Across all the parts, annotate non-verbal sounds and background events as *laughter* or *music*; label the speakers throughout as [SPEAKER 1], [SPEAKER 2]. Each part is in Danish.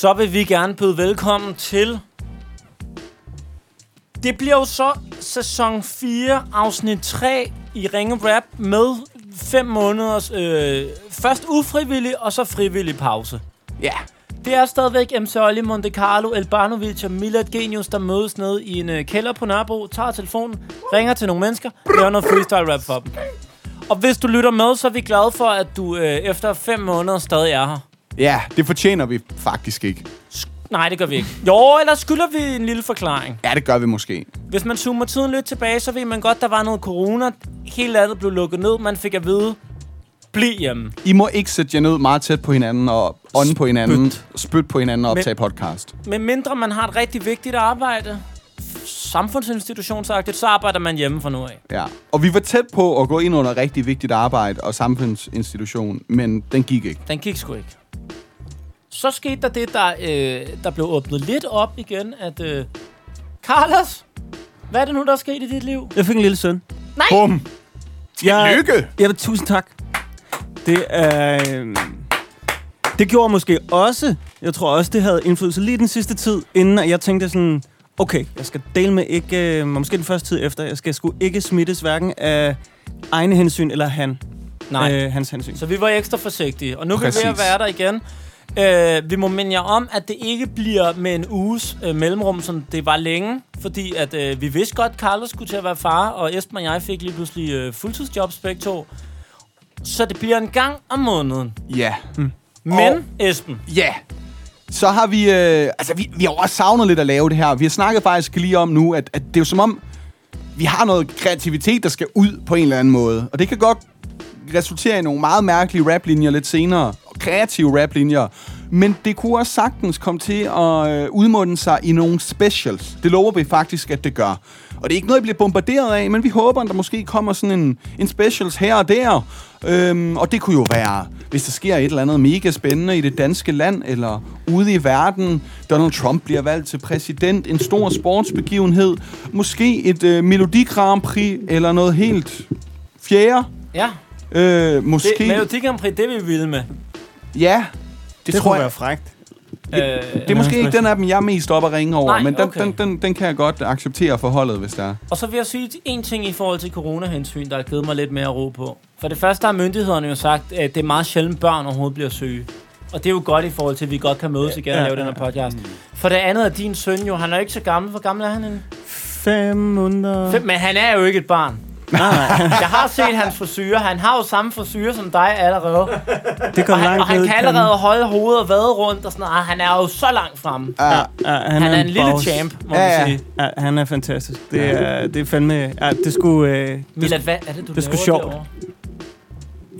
[SPEAKER 1] Så vil vi gerne byde velkommen til... Det bliver jo så sæson 4, afsnit 3 i Ringe Rap med 5 måneders øh, først ufrivillig og så frivillig pause.
[SPEAKER 2] Ja.
[SPEAKER 1] Det er stadigvæk MC Olli, Monte Carlo, Elbanovic og Milad Genius, der mødes ned i en øh, kælder på Nørrebro, tager telefonen, ringer til nogle mennesker, laver noget freestyle rap for dem. Og hvis du lytter med, så er vi glade for, at du øh, efter 5 måneder stadig er her.
[SPEAKER 2] Ja, det fortjener vi faktisk ikke.
[SPEAKER 1] Nej, det gør vi ikke. Jo, eller skylder vi en lille forklaring.
[SPEAKER 2] Ja, det gør vi måske.
[SPEAKER 1] Hvis man zoomer tiden lidt tilbage, så ved man godt, der var noget corona. Hele landet blev lukket ned. Man fik at vide, bliv hjemme.
[SPEAKER 2] I må ikke sætte jer ned meget tæt på hinanden og ånde på hinanden, spyt på hinanden og optage podcast.
[SPEAKER 1] Men mindre man har et rigtig vigtigt arbejde, samfundsinstitutionsagtigt, så arbejder man hjemme fra nu af.
[SPEAKER 2] Ja. Og vi var tæt på at gå ind under rigtig vigtigt arbejde og samfundsinstitution, men den gik ikke.
[SPEAKER 1] Den gik sgu ikke. Så skete der det, der, øh, der blev åbnet lidt op igen, at... Øh, Carlos, hvad er det nu, der er sket i dit liv?
[SPEAKER 3] Jeg fik en lille søn.
[SPEAKER 1] Nej!
[SPEAKER 2] Bum!
[SPEAKER 3] Jeg,
[SPEAKER 2] Lykke!
[SPEAKER 3] Ja, tusind tak. Det er... Øh, det gjorde måske også... Jeg tror også, det havde indflydelse lige den sidste tid, inden jeg tænkte sådan... Okay, jeg skal dele med ikke... Øh, måske den første tid efter. Jeg skal sgu ikke smittes hverken af egne hensyn eller han.
[SPEAKER 1] Nej.
[SPEAKER 3] Øh, hans hensyn.
[SPEAKER 1] Så vi var ekstra forsigtige. Og nu er vi ved at
[SPEAKER 2] Præcis.
[SPEAKER 1] være der igen. Øh, vi må minde jer om, at det ikke bliver med en uges øh, mellemrum, som det var længe. Fordi at øh, vi vidste godt, at Carlos skulle til at være far, og Esben og jeg fik lige pludselig øh, fuldtidsjobs begge to. Så det bliver en gang om måneden.
[SPEAKER 2] Ja.
[SPEAKER 1] Men,
[SPEAKER 2] Og-
[SPEAKER 1] Esben,
[SPEAKER 2] Ja. Så har vi... Øh, altså, vi, vi har også savnet lidt at lave det her. Vi har snakket faktisk lige om nu, at, at det er jo som om, vi har noget kreativitet, der skal ud på en eller anden måde. Og det kan godt resultere i nogle meget mærkelige raplinjer lidt senere. Kreative raplinjer. Men det kunne også sagtens komme til at øh, udmunde sig i nogle specials. Det lover vi faktisk, at det gør. Og det er ikke noget, vi bliver bombarderet af, men vi håber, at der måske kommer sådan en, en specials her og der. Øhm, og det kunne jo være, hvis der sker et eller andet mega spændende i det danske land, eller ude i verden. Donald Trump bliver valgt til præsident, en stor sportsbegivenhed. Måske et øh, Melodi Grand Prix, eller noget helt fjerde.
[SPEAKER 1] ja,
[SPEAKER 2] Øh, måske...
[SPEAKER 1] det, Melodi Grand Prix, det er vi vilde med.
[SPEAKER 2] Ja, det,
[SPEAKER 3] det
[SPEAKER 2] tror jeg.
[SPEAKER 3] være frægt.
[SPEAKER 1] Øh,
[SPEAKER 2] Det er måske ikke den af dem, jeg er mest op at ringe over,
[SPEAKER 1] Nej,
[SPEAKER 2] men den,
[SPEAKER 1] okay.
[SPEAKER 2] den, den, den kan jeg godt acceptere forholdet, hvis der er.
[SPEAKER 1] Og så vil jeg sige en ting i forhold til coronahensyn, der har givet mig lidt mere ro på. For det første har myndighederne jo sagt, at det er meget sjældent børn overhovedet bliver syge. Og det er jo godt i forhold til, at vi godt kan mødes igen og
[SPEAKER 3] Ja,
[SPEAKER 1] lave
[SPEAKER 3] ja,
[SPEAKER 1] den her podcast. For det andet er din søn jo, han er jo ikke så gammel. Hvor gammel er han?
[SPEAKER 3] Fem måneder...
[SPEAKER 1] Fem, men han er jo ikke et barn.
[SPEAKER 3] Nej, nej. *laughs*
[SPEAKER 1] Jeg har set hans frisyrer. Han har jo samme frisyrer som dig allerede.
[SPEAKER 3] Det går
[SPEAKER 1] Og han,
[SPEAKER 3] langt
[SPEAKER 1] og han
[SPEAKER 3] ned i
[SPEAKER 1] kan allerede holde hovedet og vade rundt og sådan noget. Han er jo så langt fremme.
[SPEAKER 2] Ja,
[SPEAKER 3] Ja, han,
[SPEAKER 1] Han er en lille
[SPEAKER 3] boss.
[SPEAKER 1] champ, må
[SPEAKER 2] Ja,
[SPEAKER 1] man
[SPEAKER 2] ja.
[SPEAKER 1] sige.
[SPEAKER 3] Ja, han er fantastisk. Det er, det er fandme... Ja, det skulle... Øh, det,
[SPEAKER 1] Milad, hvad er det, du
[SPEAKER 3] det er
[SPEAKER 1] laver
[SPEAKER 3] sjovt.
[SPEAKER 1] derovre?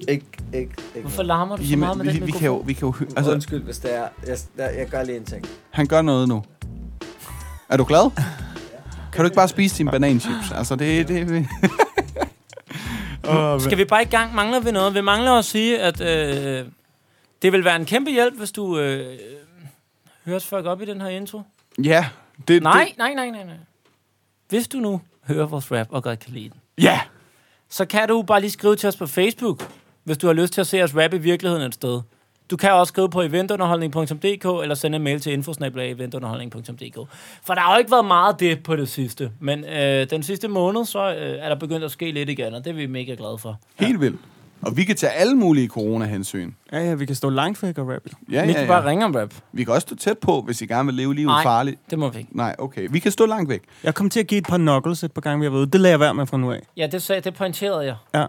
[SPEAKER 4] Ikke, ikke, ikke
[SPEAKER 1] Hvorfor larmer du så
[SPEAKER 2] Jamen,
[SPEAKER 1] meget med
[SPEAKER 2] vi,
[SPEAKER 1] den
[SPEAKER 2] vi, kan jo, vi kan jo
[SPEAKER 4] Altså,
[SPEAKER 2] altså,
[SPEAKER 4] Undskyld, hvis det er. Jeg, jeg, jeg gør lige en ting.
[SPEAKER 2] han gør noget nu. Er du glad? *laughs* Kan du ikke bare spise dine bananchips? Altså, det... det oh,
[SPEAKER 1] Skal vi bare i gang? Mangler vi noget? Vi mangler at sige, at øh, det vil være en kæmpe hjælp, hvis du øh, høres fuck op i den her intro.
[SPEAKER 2] Ja, det...
[SPEAKER 1] Nej, nej, nej, nej, nej. Hvis du nu hører vores rap og godt kan lide den,
[SPEAKER 2] Det, ja,
[SPEAKER 1] så kan du bare lige skrive til os på Facebook, hvis du har lyst til at se os rap i virkeligheden et sted. Du kan også skrive på eventunderholdning.dk eller sende en mail til infosnabla.eventunderholdning.dk. For der har jo ikke været meget det på det sidste. Men øh, den sidste måned, så øh, er der begyndt at ske lidt igen, og det er vi mega glade for.
[SPEAKER 2] helt vildt. Og vi kan tage alle mulige corona-hensyn.
[SPEAKER 3] ja, ja, vi kan stå langt væk og rappe.
[SPEAKER 2] Ja,
[SPEAKER 1] vi
[SPEAKER 2] ja,
[SPEAKER 1] kan bare
[SPEAKER 2] ja.
[SPEAKER 1] ringe om rap.
[SPEAKER 2] Vi kan også stå tæt på, hvis I gerne vil leve livet
[SPEAKER 1] Nej.
[SPEAKER 2] farligt.
[SPEAKER 1] Det må vi ikke.
[SPEAKER 2] Nej, okay. Vi kan stå langt væk.
[SPEAKER 3] Jeg kom til at give et par knuckles et par gange, vi har været ude. Det lader jeg være med fra nu af.
[SPEAKER 1] Ja, det, sagde, det pointerede jeg.
[SPEAKER 3] Ja.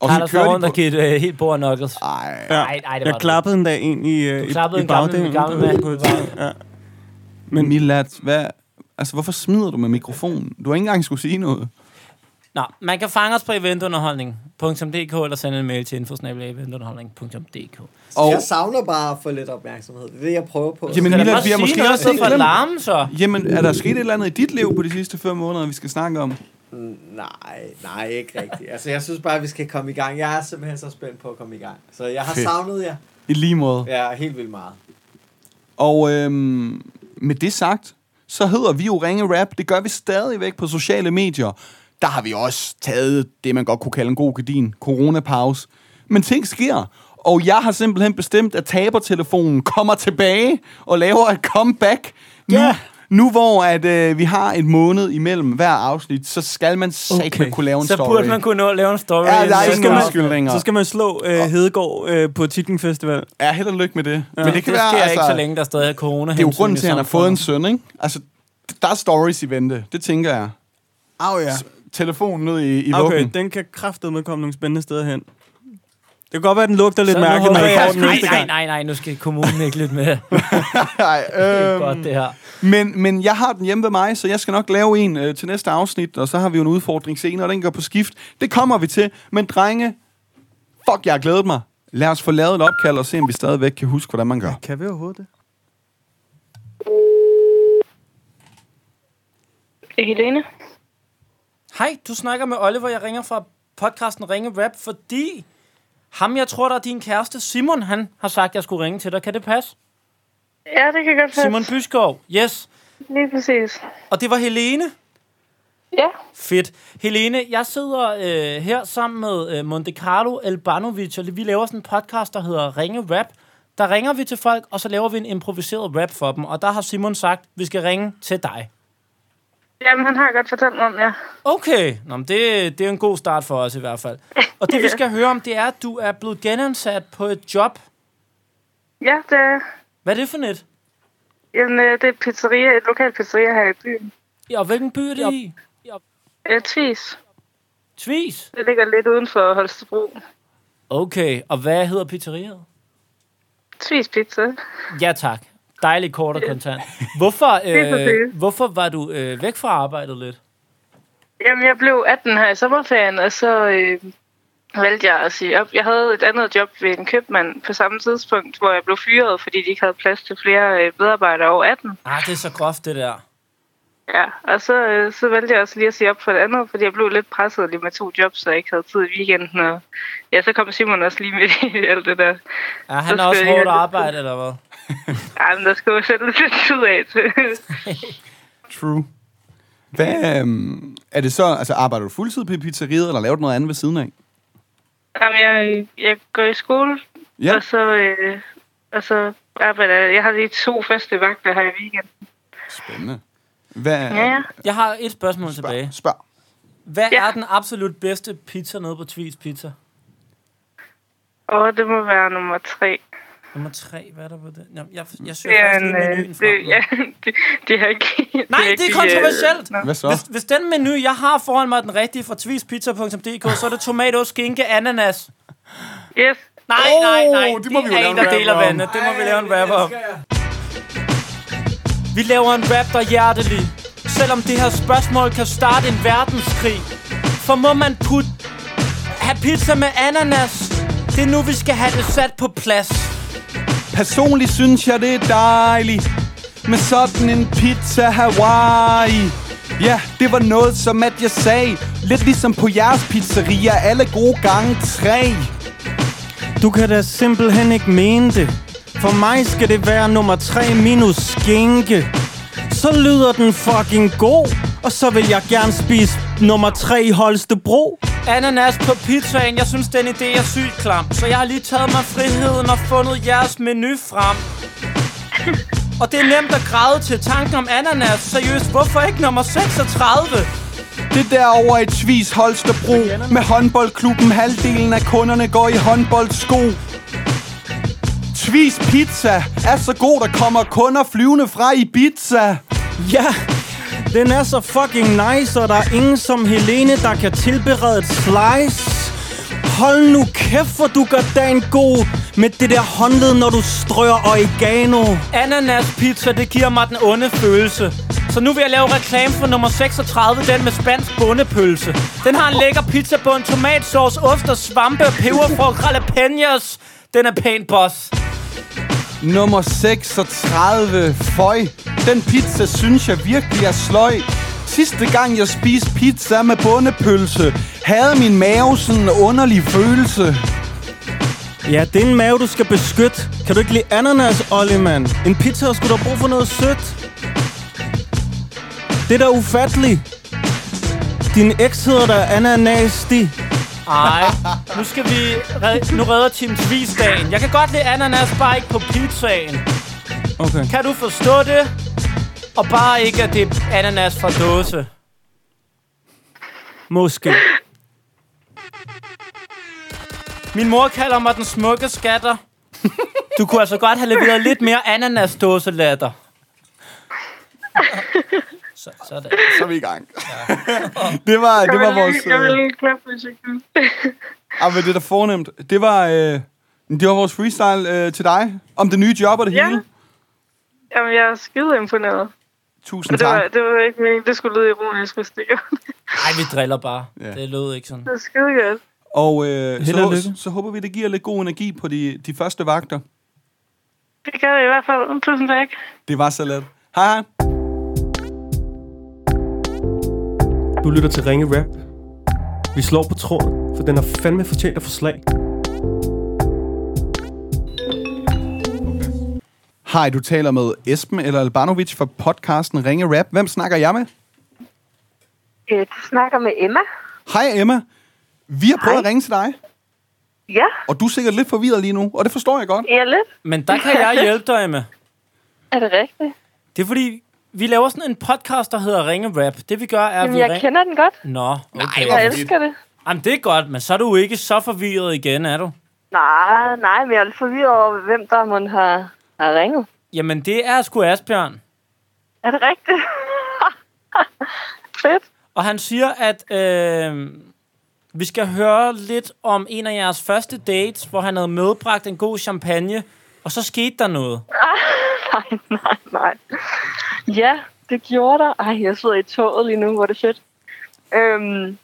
[SPEAKER 2] Og
[SPEAKER 1] Har
[SPEAKER 2] så de
[SPEAKER 1] rundt
[SPEAKER 2] på...
[SPEAKER 1] og givet øh, helt bord knuckles?
[SPEAKER 2] Ej,
[SPEAKER 3] Ja.
[SPEAKER 1] Nej, nej, det var
[SPEAKER 3] jeg klappede en dag ind i, øh,
[SPEAKER 1] Du
[SPEAKER 3] i,
[SPEAKER 1] klappede
[SPEAKER 3] i
[SPEAKER 1] en gammel-
[SPEAKER 3] bagdelen.
[SPEAKER 1] en gammel mand.
[SPEAKER 3] på et- Ja.
[SPEAKER 2] men Milad, hvad... Altså, hvorfor smider du med mikrofonen? Du har ikke engang skulle sige noget.
[SPEAKER 1] Nå, man kan fange os på eventunderholdning.dk eller sende en mail til infosnabla.eventunderholdning.dk.
[SPEAKER 2] Og,
[SPEAKER 4] Jeg savner bare at få lidt opmærksomhed. Det er det, jeg prøver på.
[SPEAKER 2] Jamen,
[SPEAKER 1] da
[SPEAKER 2] vi har måske
[SPEAKER 1] noget,
[SPEAKER 2] også
[SPEAKER 1] for larmen så?
[SPEAKER 2] Jamen, er der sket et eller andet i dit liv på de sidste fem måneder, vi skal snakke om?
[SPEAKER 4] Nej, nej, ikke rigtigt. Altså, jeg synes bare, at vi skal komme i gang. Jeg er simpelthen så spændt på at komme i gang. Så jeg har
[SPEAKER 2] Fedt.
[SPEAKER 4] savnet jer.
[SPEAKER 2] I lige måde.
[SPEAKER 4] Ja, helt vildt meget.
[SPEAKER 2] Og øhm, med det sagt, så hedder vi jo Ringe Rap. Det gør vi stadigvæk på sociale medier. Der har vi også taget det, man godt kunne kalde en god gedin, coronapause. Men ting sker, Og jeg har simpelthen bestemt, at tabertelefonen kommer tilbage og laver et comeback.
[SPEAKER 3] Ja.
[SPEAKER 2] Nu hvor at, øh, vi har et måned imellem hver afsnit, så skal man
[SPEAKER 3] Okay.
[SPEAKER 2] kunne lave en
[SPEAKER 1] Så
[SPEAKER 2] story.
[SPEAKER 1] burde man kunne nå at lave en story.
[SPEAKER 2] Ja, der er ikke
[SPEAKER 3] skal man-. Så skal man slå øh, Hedegaard øh, på Chicken Festival.
[SPEAKER 2] Ja, held og lykke med det. Ja. Men
[SPEAKER 1] det,
[SPEAKER 2] kan
[SPEAKER 1] det
[SPEAKER 2] være,
[SPEAKER 1] sker
[SPEAKER 2] altså,
[SPEAKER 1] ikke, så længe der stadig er corona.
[SPEAKER 2] Det er jo grunden til, at han har fået en søn, ikke? Altså, der er stories i vente. Det tænker jeg.
[SPEAKER 3] Au ja.
[SPEAKER 2] Telefonen ned i, i
[SPEAKER 3] Okay,
[SPEAKER 2] vuggen.
[SPEAKER 3] den kan kraftedeme komme nogle spændende steder hen. Det kan godt være, at den lugter lidt mærkeligt, når jeg får den
[SPEAKER 1] nej,
[SPEAKER 3] næste
[SPEAKER 1] nej,
[SPEAKER 3] gang.
[SPEAKER 1] nej, nej, nu skal kommunen ikke lytte med.
[SPEAKER 2] Nej, *laughs*
[SPEAKER 1] Det er
[SPEAKER 2] øhm,
[SPEAKER 1] godt, det her.
[SPEAKER 2] men, men jeg har den hjemme ved mig, så jeg skal nok lave en øh, til næste afsnit, og så har vi jo en udfordring senere, og den går på skift. Det kommer vi til. Men drenge, fuck, jeg har glædet mig. Lad os få lavet et opkald og se, om vi stadigvæk kan huske, hvordan man gør.
[SPEAKER 3] Kan vi overhovedet det?
[SPEAKER 5] Det er Helene.
[SPEAKER 1] Hej, du snakker med Oliver. Jeg ringer fra podcasten Ringe Rap, fordi ham, jeg tror, der er din kæreste, Simon, han har sagt, at jeg skulle ringe til dig. Kan det passe?
[SPEAKER 5] Ja, det kan godt passe.
[SPEAKER 1] Simon Byskov. Yes.
[SPEAKER 5] Lige præcis.
[SPEAKER 1] Og det var Helene.
[SPEAKER 5] Ja,
[SPEAKER 1] Fedt. Helene, jeg sidder øh, her sammen med øh, Monte Carlo Albanovic, og vi laver sådan en podcast, der hedder Ringe Rap. Der ringer vi til folk, og så laver vi en improviseret rap for dem. Og der har Simon sagt, at vi skal ringe til dig.
[SPEAKER 5] Jamen han har godt fortalt mig om, ja.
[SPEAKER 1] Okay, Nå, men det, det er en god start for os i hvert fald. Og det vi *laughs* skal høre om, det er, at du er blevet genansat på et job.
[SPEAKER 5] Ja, det er,
[SPEAKER 1] Hvad er det for net?
[SPEAKER 5] jamen, øh, det er pizzeria, et lokalt pizzeria her i byen.
[SPEAKER 1] Ja, og hvilken by er det i?
[SPEAKER 5] Øh, Tvis.
[SPEAKER 1] Tvis.
[SPEAKER 5] Det ligger lidt uden for Holstebro.
[SPEAKER 1] Okay, og hvad hedder pizzeriet?
[SPEAKER 5] Tvis Pizza.
[SPEAKER 1] Ja tak. Dejlig kort og kontant. Hvorfor, *laughs* øh, hvorfor var du øh, væk fra arbejdet lidt?
[SPEAKER 5] Jamen, jeg blev 18 her i sommerferien, og så øh, valgte jeg at sige op. Jeg havde et andet job ved en købmand på samme tidspunkt, hvor jeg blev fyret, fordi de ikke havde plads til flere øh, medarbejdere over 18.
[SPEAKER 1] Ah, det er så groft, det der.
[SPEAKER 5] Ja, og så, øh, så valgte jeg også lige at sige op for det andet, fordi jeg blev lidt presset lige med to jobs, så jeg ikke havde tid i weekenden. Og ja, så kom Simon også lige midt i *laughs* alt det der.
[SPEAKER 1] Er han
[SPEAKER 5] Så
[SPEAKER 1] også
[SPEAKER 5] skal
[SPEAKER 1] hårdt arbejde, eller hvad? *laughs*
[SPEAKER 5] Ja, men der skulle jo sættes lidt tid af til. *laughs*
[SPEAKER 2] True. Hvad, øhm, er det så, altså arbejder du fuldtid på pizzeriet, eller laver du noget andet ved siden af?
[SPEAKER 5] Jamen, jeg, jeg går i skole,
[SPEAKER 2] Ja,
[SPEAKER 5] og så, øh, og så arbejder jeg. Jeg har lige to faste vagter her i weekenden.
[SPEAKER 2] spændende. Hvad,
[SPEAKER 5] Ja, ja.
[SPEAKER 1] Jeg har et spørgsmål tilbage.
[SPEAKER 2] Spørg, spørg.
[SPEAKER 1] Hvad
[SPEAKER 5] Ja.
[SPEAKER 1] er den absolut bedste pizza nede på Tvis Pizza?
[SPEAKER 5] Og det må være nummer tre.
[SPEAKER 1] Nummer tre, hvad er der på det? Jamen, jeg, jeg
[SPEAKER 5] Det
[SPEAKER 1] søger
[SPEAKER 5] er
[SPEAKER 1] faktisk
[SPEAKER 5] en,
[SPEAKER 1] lige
[SPEAKER 5] øh,
[SPEAKER 1] menuen
[SPEAKER 5] det,
[SPEAKER 1] frem. nu.
[SPEAKER 5] ja, det, det har ikke...
[SPEAKER 1] Nej, det er kontroversielt.
[SPEAKER 5] nå.
[SPEAKER 2] Hvad så?
[SPEAKER 1] Hvis, hvis den menu, jeg har foran mig, er den rigtige fra tvispizza.dk, så er det tomat, ost, skinke, ananas.
[SPEAKER 5] Yes.
[SPEAKER 1] Nej, nej, nej.
[SPEAKER 2] Oh, det må vi jo
[SPEAKER 1] er
[SPEAKER 2] lave
[SPEAKER 1] en, der deler vandet. Det må vi lave en rap om. Vi laver en rap, der er hjertelig. Selvom det her spørgsmål kan starte en verdenskrig. For må man putte... Have pizza med ananas? Det er nu, vi skal have det sat på plads.
[SPEAKER 2] Personligt synes jeg, det er dejligt med sådan en pizza Hawaii. Ja, det var noget som at jeg sagde. Lidt ligesom på jeres pizzeria, alle gode gange tre.
[SPEAKER 3] Du kan da simpelthen ikke mene det. For mig skal det være nummer 3 minus skinke. Så lyder den fucking god. Og så vil jeg gerne spise nummer 3 i Holstebro.
[SPEAKER 1] Ananas på pizzaen. Jeg synes, den idé er sygt klam. Så jeg har lige taget mig friheden og fundet jeres menu frem. Og det er nemt at græde til tanken om ananas. Seriøst, hvorfor ikke nummer 36?
[SPEAKER 2] Det der over i Tvis Holstebro Med håndboldklubben Halvdelen af kunderne går i håndboldsko Tvis Pizza er så god, der kommer kunder flyvende fra Ibiza
[SPEAKER 3] Ja, den er så fucking nice, og der er ingen som Helene, der kan tilberede et slice. Hold nu kæft, hvor du gør dagen god med det der håndled, når du strør oregano.
[SPEAKER 1] Ananas pizza, det giver mig den onde følelse. Så nu vil jeg lave reklame for nummer 36, den med spansk bundepølse. Den har en lækker pizzabund, tomatsauce, ost og svampe, peberfrugt, jalapenos. Den er pænt, boss.
[SPEAKER 2] Nummer 36 Føj Den pizza synes jeg virkelig er sløj Sidste gang jeg spiste pizza med bundepølse Havde min mave sådan en underlig følelse
[SPEAKER 3] Ja, det er en mave, du skal beskytte. Kan du ikke lide ananas, Olli, mand? En pizza sgu da brug for noget sødt. Det er da ufatteligt. Din eks hedder da Ananasti.
[SPEAKER 1] Nej, nu skal vi... Red, nu redder Team Tvis dagen. Jeg kan godt lide ananas, bare ikke på pizzaen.
[SPEAKER 3] Okay.
[SPEAKER 1] Kan du forstå det? Og bare ikke, at det er ananas fra dåse.
[SPEAKER 3] Måske.
[SPEAKER 1] Min mor kalder mig den smukke skatter. Du kunne altså godt have leveret lidt mere ananasdåselatter. Så, sådan.
[SPEAKER 2] Så er vi i gang. *laughs* det var, det var vores...
[SPEAKER 5] Jeg vil
[SPEAKER 2] Øh,
[SPEAKER 5] lige klappe, hvis jeg kan.
[SPEAKER 2] ah, men det er da fornemt. Det var, øh, det var vores freestyle øh, til dig. Om det nye job og det
[SPEAKER 5] Ja.
[SPEAKER 2] hele.
[SPEAKER 5] Jamen, jeg er skide imponeret.
[SPEAKER 2] Tusind
[SPEAKER 5] Men det var,
[SPEAKER 2] tak.
[SPEAKER 5] det var ikke meningen. Det skulle lyde ironisk, hvis det gjorde det.
[SPEAKER 1] Ej, vi driller bare.
[SPEAKER 2] Ja.
[SPEAKER 1] Det lød ikke sådan.
[SPEAKER 5] Det er skide godt.
[SPEAKER 2] Og øh, så,
[SPEAKER 3] lykke.
[SPEAKER 2] så håber vi, det giver lidt god energi på de, de første vagter.
[SPEAKER 5] Det gør det i hvert fald. Tusind tak.
[SPEAKER 2] Det var så let. Hej hej.
[SPEAKER 3] Du lytter til Ringe Rap. Vi slår på tråden, for den har fandme fortjent at få slag.
[SPEAKER 2] Hej, du taler med Esben eller Albanovic fra podcasten Ringe Rap. Hvem snakker jeg med?
[SPEAKER 6] Øh, du snakker med Emma.
[SPEAKER 2] Hej Emma. Vi har prøvet
[SPEAKER 6] Hej.
[SPEAKER 2] at ringe til dig,
[SPEAKER 6] Ja,
[SPEAKER 2] og du er sikkert lidt forvirret lige nu, og det forstår jeg godt.
[SPEAKER 6] ja lidt.
[SPEAKER 1] Men der kan jeg hjælpe dig med.
[SPEAKER 6] Er det rigtigt?
[SPEAKER 1] Det er fordi, vi laver sådan en podcast, der hedder Ringe Rap. Det vi gør, er,
[SPEAKER 6] Jamen,
[SPEAKER 1] vi
[SPEAKER 6] jeg
[SPEAKER 1] ring-
[SPEAKER 6] kender den godt.
[SPEAKER 1] Nå, okay.
[SPEAKER 2] hvor
[SPEAKER 6] Jeg elsker det.
[SPEAKER 1] Jamen, det er godt, men så er du ikke så forvirret igen, er du?
[SPEAKER 6] Nej, nej, men jeg er lidt forvirret over, hvem der må har, har ringet.
[SPEAKER 1] Jamen, det er sgu Asbjørn.
[SPEAKER 6] Er det rigtigt? *laughs* Fedt.
[SPEAKER 1] Og han siger, at øh, vi skal høre lidt om en af jeres første dates, hvor han havde medbragt en god champagne, og så skete der noget. *laughs*
[SPEAKER 6] Nej, nej, nej. *laughs* Ja, det gjorde der. Ej, jeg sidder i toget lige nu, hvor det er fedt. Øhm,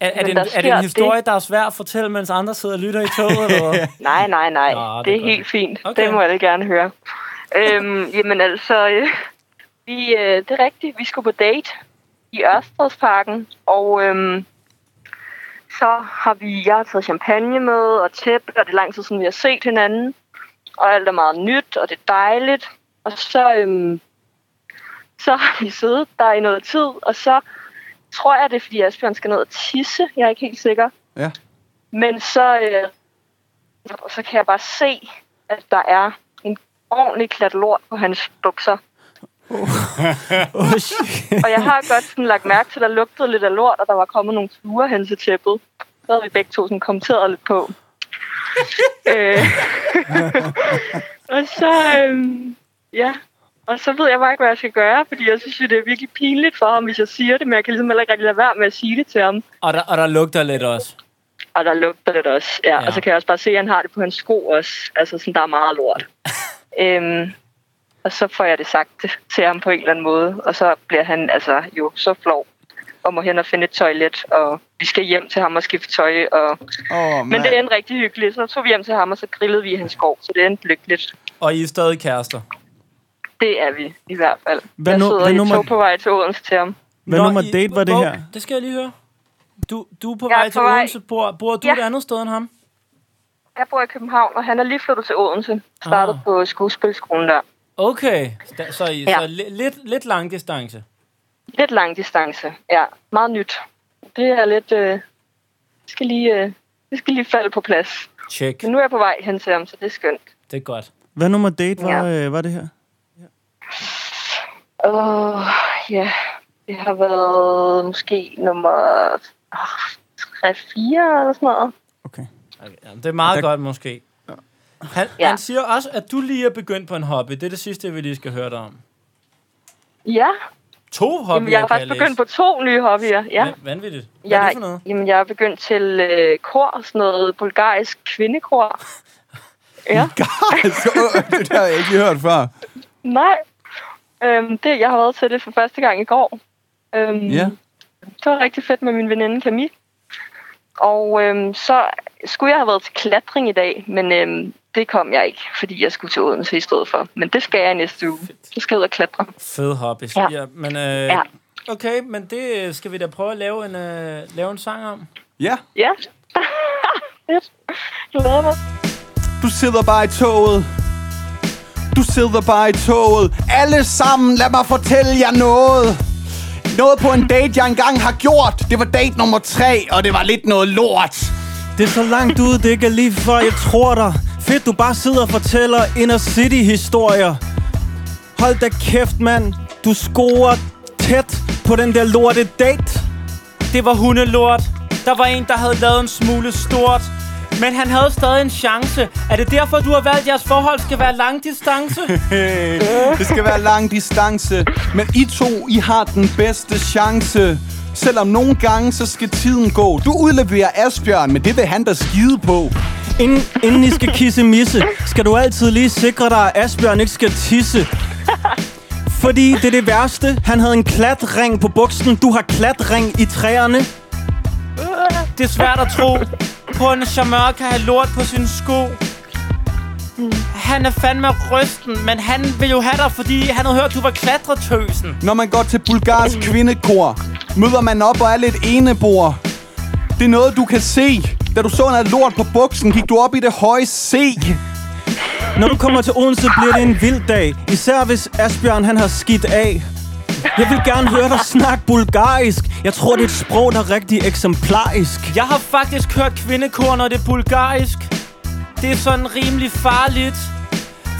[SPEAKER 1] Er, er, det, en, er det en historie,
[SPEAKER 6] det.
[SPEAKER 1] der er svær at fortælle, mens andre sidder og lytter i toget? Eller? *laughs*
[SPEAKER 6] nej, nej, nej.
[SPEAKER 1] Nå, det er
[SPEAKER 6] det er
[SPEAKER 1] godt.
[SPEAKER 6] helt fint.
[SPEAKER 1] Okay.
[SPEAKER 6] Det må alle gerne høre. øhm, jamen altså, øh, vi, øh, det er rigtigt. Vi skulle på date i Ørstedsparken, og øhm, så har vi, jeg har taget champagne med og tæppe, og det er lang tid siden, vi har set hinanden. Og alt er meget nyt, og det er dejligt. Og så, øhm, så har vi siddet der i noget tid, og så tror jeg, det er, fordi Asbjørn skal ned og tisse. Jeg er ikke helt sikker.
[SPEAKER 2] Ja.
[SPEAKER 6] Men så, øh, så kan jeg bare se, at der er en ordentlig klat lort på hans bukser.
[SPEAKER 3] Oh, *laughs* shit.
[SPEAKER 6] Og jeg har godt sådan lagt mærke til, at der lugtede lidt af lort, og der var kommet nogle fluer hen til tæppet. Så havde vi begge to sådan kommenteret lidt på. *laughs* øh, *laughs* og så, øh, ja, og så ved jeg bare ikke, hvad jeg skal gøre, fordi jeg synes, det er virkelig pinligt for ham, hvis jeg siger det, men jeg kan ligesom heller ikke rigtig lade være med at sige det til ham.
[SPEAKER 1] Og, der, og der lugter lidt også.
[SPEAKER 6] Og der lugter det også, ja.
[SPEAKER 1] Ja.
[SPEAKER 6] Og så kan jeg også bare se, at han har det på hans sko også. Altså sådan, der er meget lort. *laughs* øhm, og så får jeg det sagt til ham på en eller anden måde. Og så bliver han altså jo så flov og må hen og finde et toilet. Og vi skal hjem til ham og skifte tøj. Og...
[SPEAKER 2] Oh,
[SPEAKER 6] Men det endte rigtig hyggeligt. Så tog vi hjem til ham, og så grillede vi i hans skov. Så det endte lykkeligt.
[SPEAKER 1] Og I er stadig kærester.
[SPEAKER 6] Det er vi i hvert fald.
[SPEAKER 3] Hvad
[SPEAKER 6] jeg
[SPEAKER 3] nu-
[SPEAKER 6] sidder
[SPEAKER 3] hvad
[SPEAKER 6] i
[SPEAKER 3] nummer-
[SPEAKER 6] tog på vej til Odense til ham.
[SPEAKER 3] Hvad
[SPEAKER 1] Nå,
[SPEAKER 3] nummer
[SPEAKER 1] I-
[SPEAKER 3] date var det her?
[SPEAKER 1] Det skal jeg lige høre. Du, du er på
[SPEAKER 6] Jeg er
[SPEAKER 1] vej
[SPEAKER 6] på
[SPEAKER 1] til
[SPEAKER 6] vej-
[SPEAKER 1] Odense. Bor, bor du
[SPEAKER 6] Ja.
[SPEAKER 1] et andet sted end ham?
[SPEAKER 6] Jeg bor i København, og han er lige flyttet til Odense. Startet
[SPEAKER 1] Ah.
[SPEAKER 6] på skuespilskolen der.
[SPEAKER 1] Okay, så, I,
[SPEAKER 6] Ja.
[SPEAKER 1] så li- lidt, lidt lang distance.
[SPEAKER 6] Lidt lang distance, ja. Meget nyt. Det er lidt... Øh, det, skal lige, øh, det skal lige falde på plads.
[SPEAKER 1] Check.
[SPEAKER 6] Men nu er jeg på vej hen til ham, så det er skønt.
[SPEAKER 1] Det er godt.
[SPEAKER 3] Hvad nummer date var,
[SPEAKER 6] Ja.
[SPEAKER 3] øh, var det her?
[SPEAKER 6] Åh, oh, ja. Det har været måske nummer oh, 3-4 eller sådan noget.
[SPEAKER 3] Okay.
[SPEAKER 1] okay ja, det er meget
[SPEAKER 3] Der-
[SPEAKER 1] godt, måske. Han,
[SPEAKER 6] Ja.
[SPEAKER 1] han siger også, at du lige er begyndt på en hobby. Det er det sidste, vi lige skal høre dig om.
[SPEAKER 6] Ja,
[SPEAKER 1] To hobbyer,
[SPEAKER 6] jamen, jeg har faktisk begyndt på to nye hobbyer. Ja.
[SPEAKER 1] Va- Vanvittigt. Hvad er
[SPEAKER 6] Jeg,
[SPEAKER 1] det for noget?
[SPEAKER 6] jamen, jeg er begyndt til øh, kor, sådan noget bulgarisk kvindekor. *laughs* Ja.
[SPEAKER 2] det der har jeg ikke hørt før.
[SPEAKER 6] Nej. Øhm, det, jeg har været til det for første gang i går. Øhm,
[SPEAKER 2] Ja.
[SPEAKER 6] Det var rigtig fedt med min veninde Camille. Og øhm, så skulle jeg have været til klatring i dag, men øhm, det kom jeg ikke, fordi jeg skulle til Odense i stedet for. Men det skal jeg næste uge. Så skal jeg ud og klatre.
[SPEAKER 1] Fed hobby.
[SPEAKER 6] Ja.
[SPEAKER 1] ja men, øh,
[SPEAKER 6] Ja.
[SPEAKER 1] Okay, men det skal vi da prøve at lave en, øh, lave en sang om.
[SPEAKER 2] Ja.
[SPEAKER 6] Ja. *laughs* Fedt. Jeg glæder mig.
[SPEAKER 2] Du sidder bare i toget. Du sidder bare i toget. Alle sammen, lad mig fortælle jer noget. Noget på en date, jeg engang har gjort. Det var date nummer tre, og det var lidt noget lort.
[SPEAKER 3] Det er så langt ude, det ikke er lige før, jeg tror dig. Fedt, du bare sidder og fortæller inner city-historier. Hold da kæft, mand. Du scorer tæt på den der lorte date.
[SPEAKER 1] Det var hundelort. Der var en, der havde lavet en smule stort. Men han havde stadig en chance. Er det derfor, du har valgt, at jeres forhold skal være lang distance? *laughs*
[SPEAKER 2] Det skal være lang distance. Men I to, I har den bedste chance. Selvom nogle gange, så skal tiden gå. Du udleverer Asbjørn, men det vil han da skide på.
[SPEAKER 3] Inden, inden I skal kisse misse, skal du altid lige sikre dig, at Asbjørn ikke skal tisse. Fordi det er det værste. Han havde en klatring på buksen. Du har klatring i træerne.
[SPEAKER 1] Det er svært at tro. På en charmeur kan have lort på sine sko. Han er fandme rysten, men han vil jo have dig, fordi han havde hørt, at du var klatretøsen.
[SPEAKER 2] Når man går til bulgarsk kvindekor, møder man op og er lidt enebor. Det er noget, du kan se. Da du så noget lort på buksen, gik du op i det høje C.
[SPEAKER 3] Når du kommer til Odense, bliver det en vild dag. Især hvis Asbjørn han har skidt af. Jeg vil gerne høre dig snakke bulgarisk. Jeg tror, det er et sprog, der er rigtig eksemplarisk.
[SPEAKER 1] Jeg har faktisk hørt kvindekor, når det er bulgarisk. Det er sådan rimelig farligt.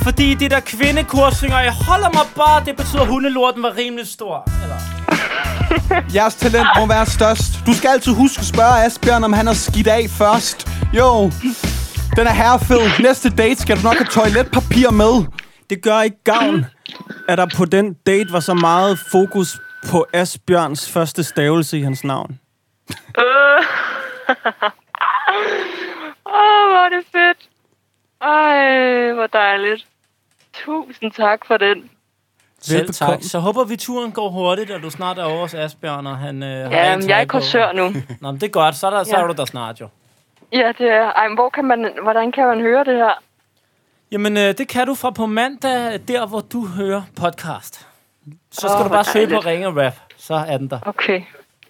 [SPEAKER 1] Fordi det der kvindekor synger, jeg holder mig bare, det betyder, at hundelorten var rimelig stor. Eller? *laughs*
[SPEAKER 2] Jeres talent må være størst. Du skal altid huske at spørge Asbjørn, om han har skidt af først. Jo, den er herrefed. Næste date skal du nok have toiletpapir med.
[SPEAKER 3] Det gør ikke gavn, at der på den date var så meget fokus på Asbjørns første stavelse i hans navn.
[SPEAKER 6] Øh. *laughs* Åh, hvor er det fedt. Ej, hvor dejligt. Tusind tak for den.
[SPEAKER 1] Selv tak. Så håber vi, turen går hurtigt, og du snart er over hos Asbjørn, og han øh, har
[SPEAKER 6] Ja,
[SPEAKER 1] en
[SPEAKER 6] jeg er kursør nu.
[SPEAKER 1] Nå, men det er godt. Så er, der, så
[SPEAKER 6] Ja.
[SPEAKER 1] er du der snart jo.
[SPEAKER 6] Ja, det er. Ej, men hvor kan man, hvordan kan man høre det her?
[SPEAKER 1] Jamen, øh, det kan du fra på mandag, der hvor du hører podcast. Så skal
[SPEAKER 6] Åh,
[SPEAKER 1] du bare søge på. Ringe Rap. Så er den der.
[SPEAKER 6] Okay.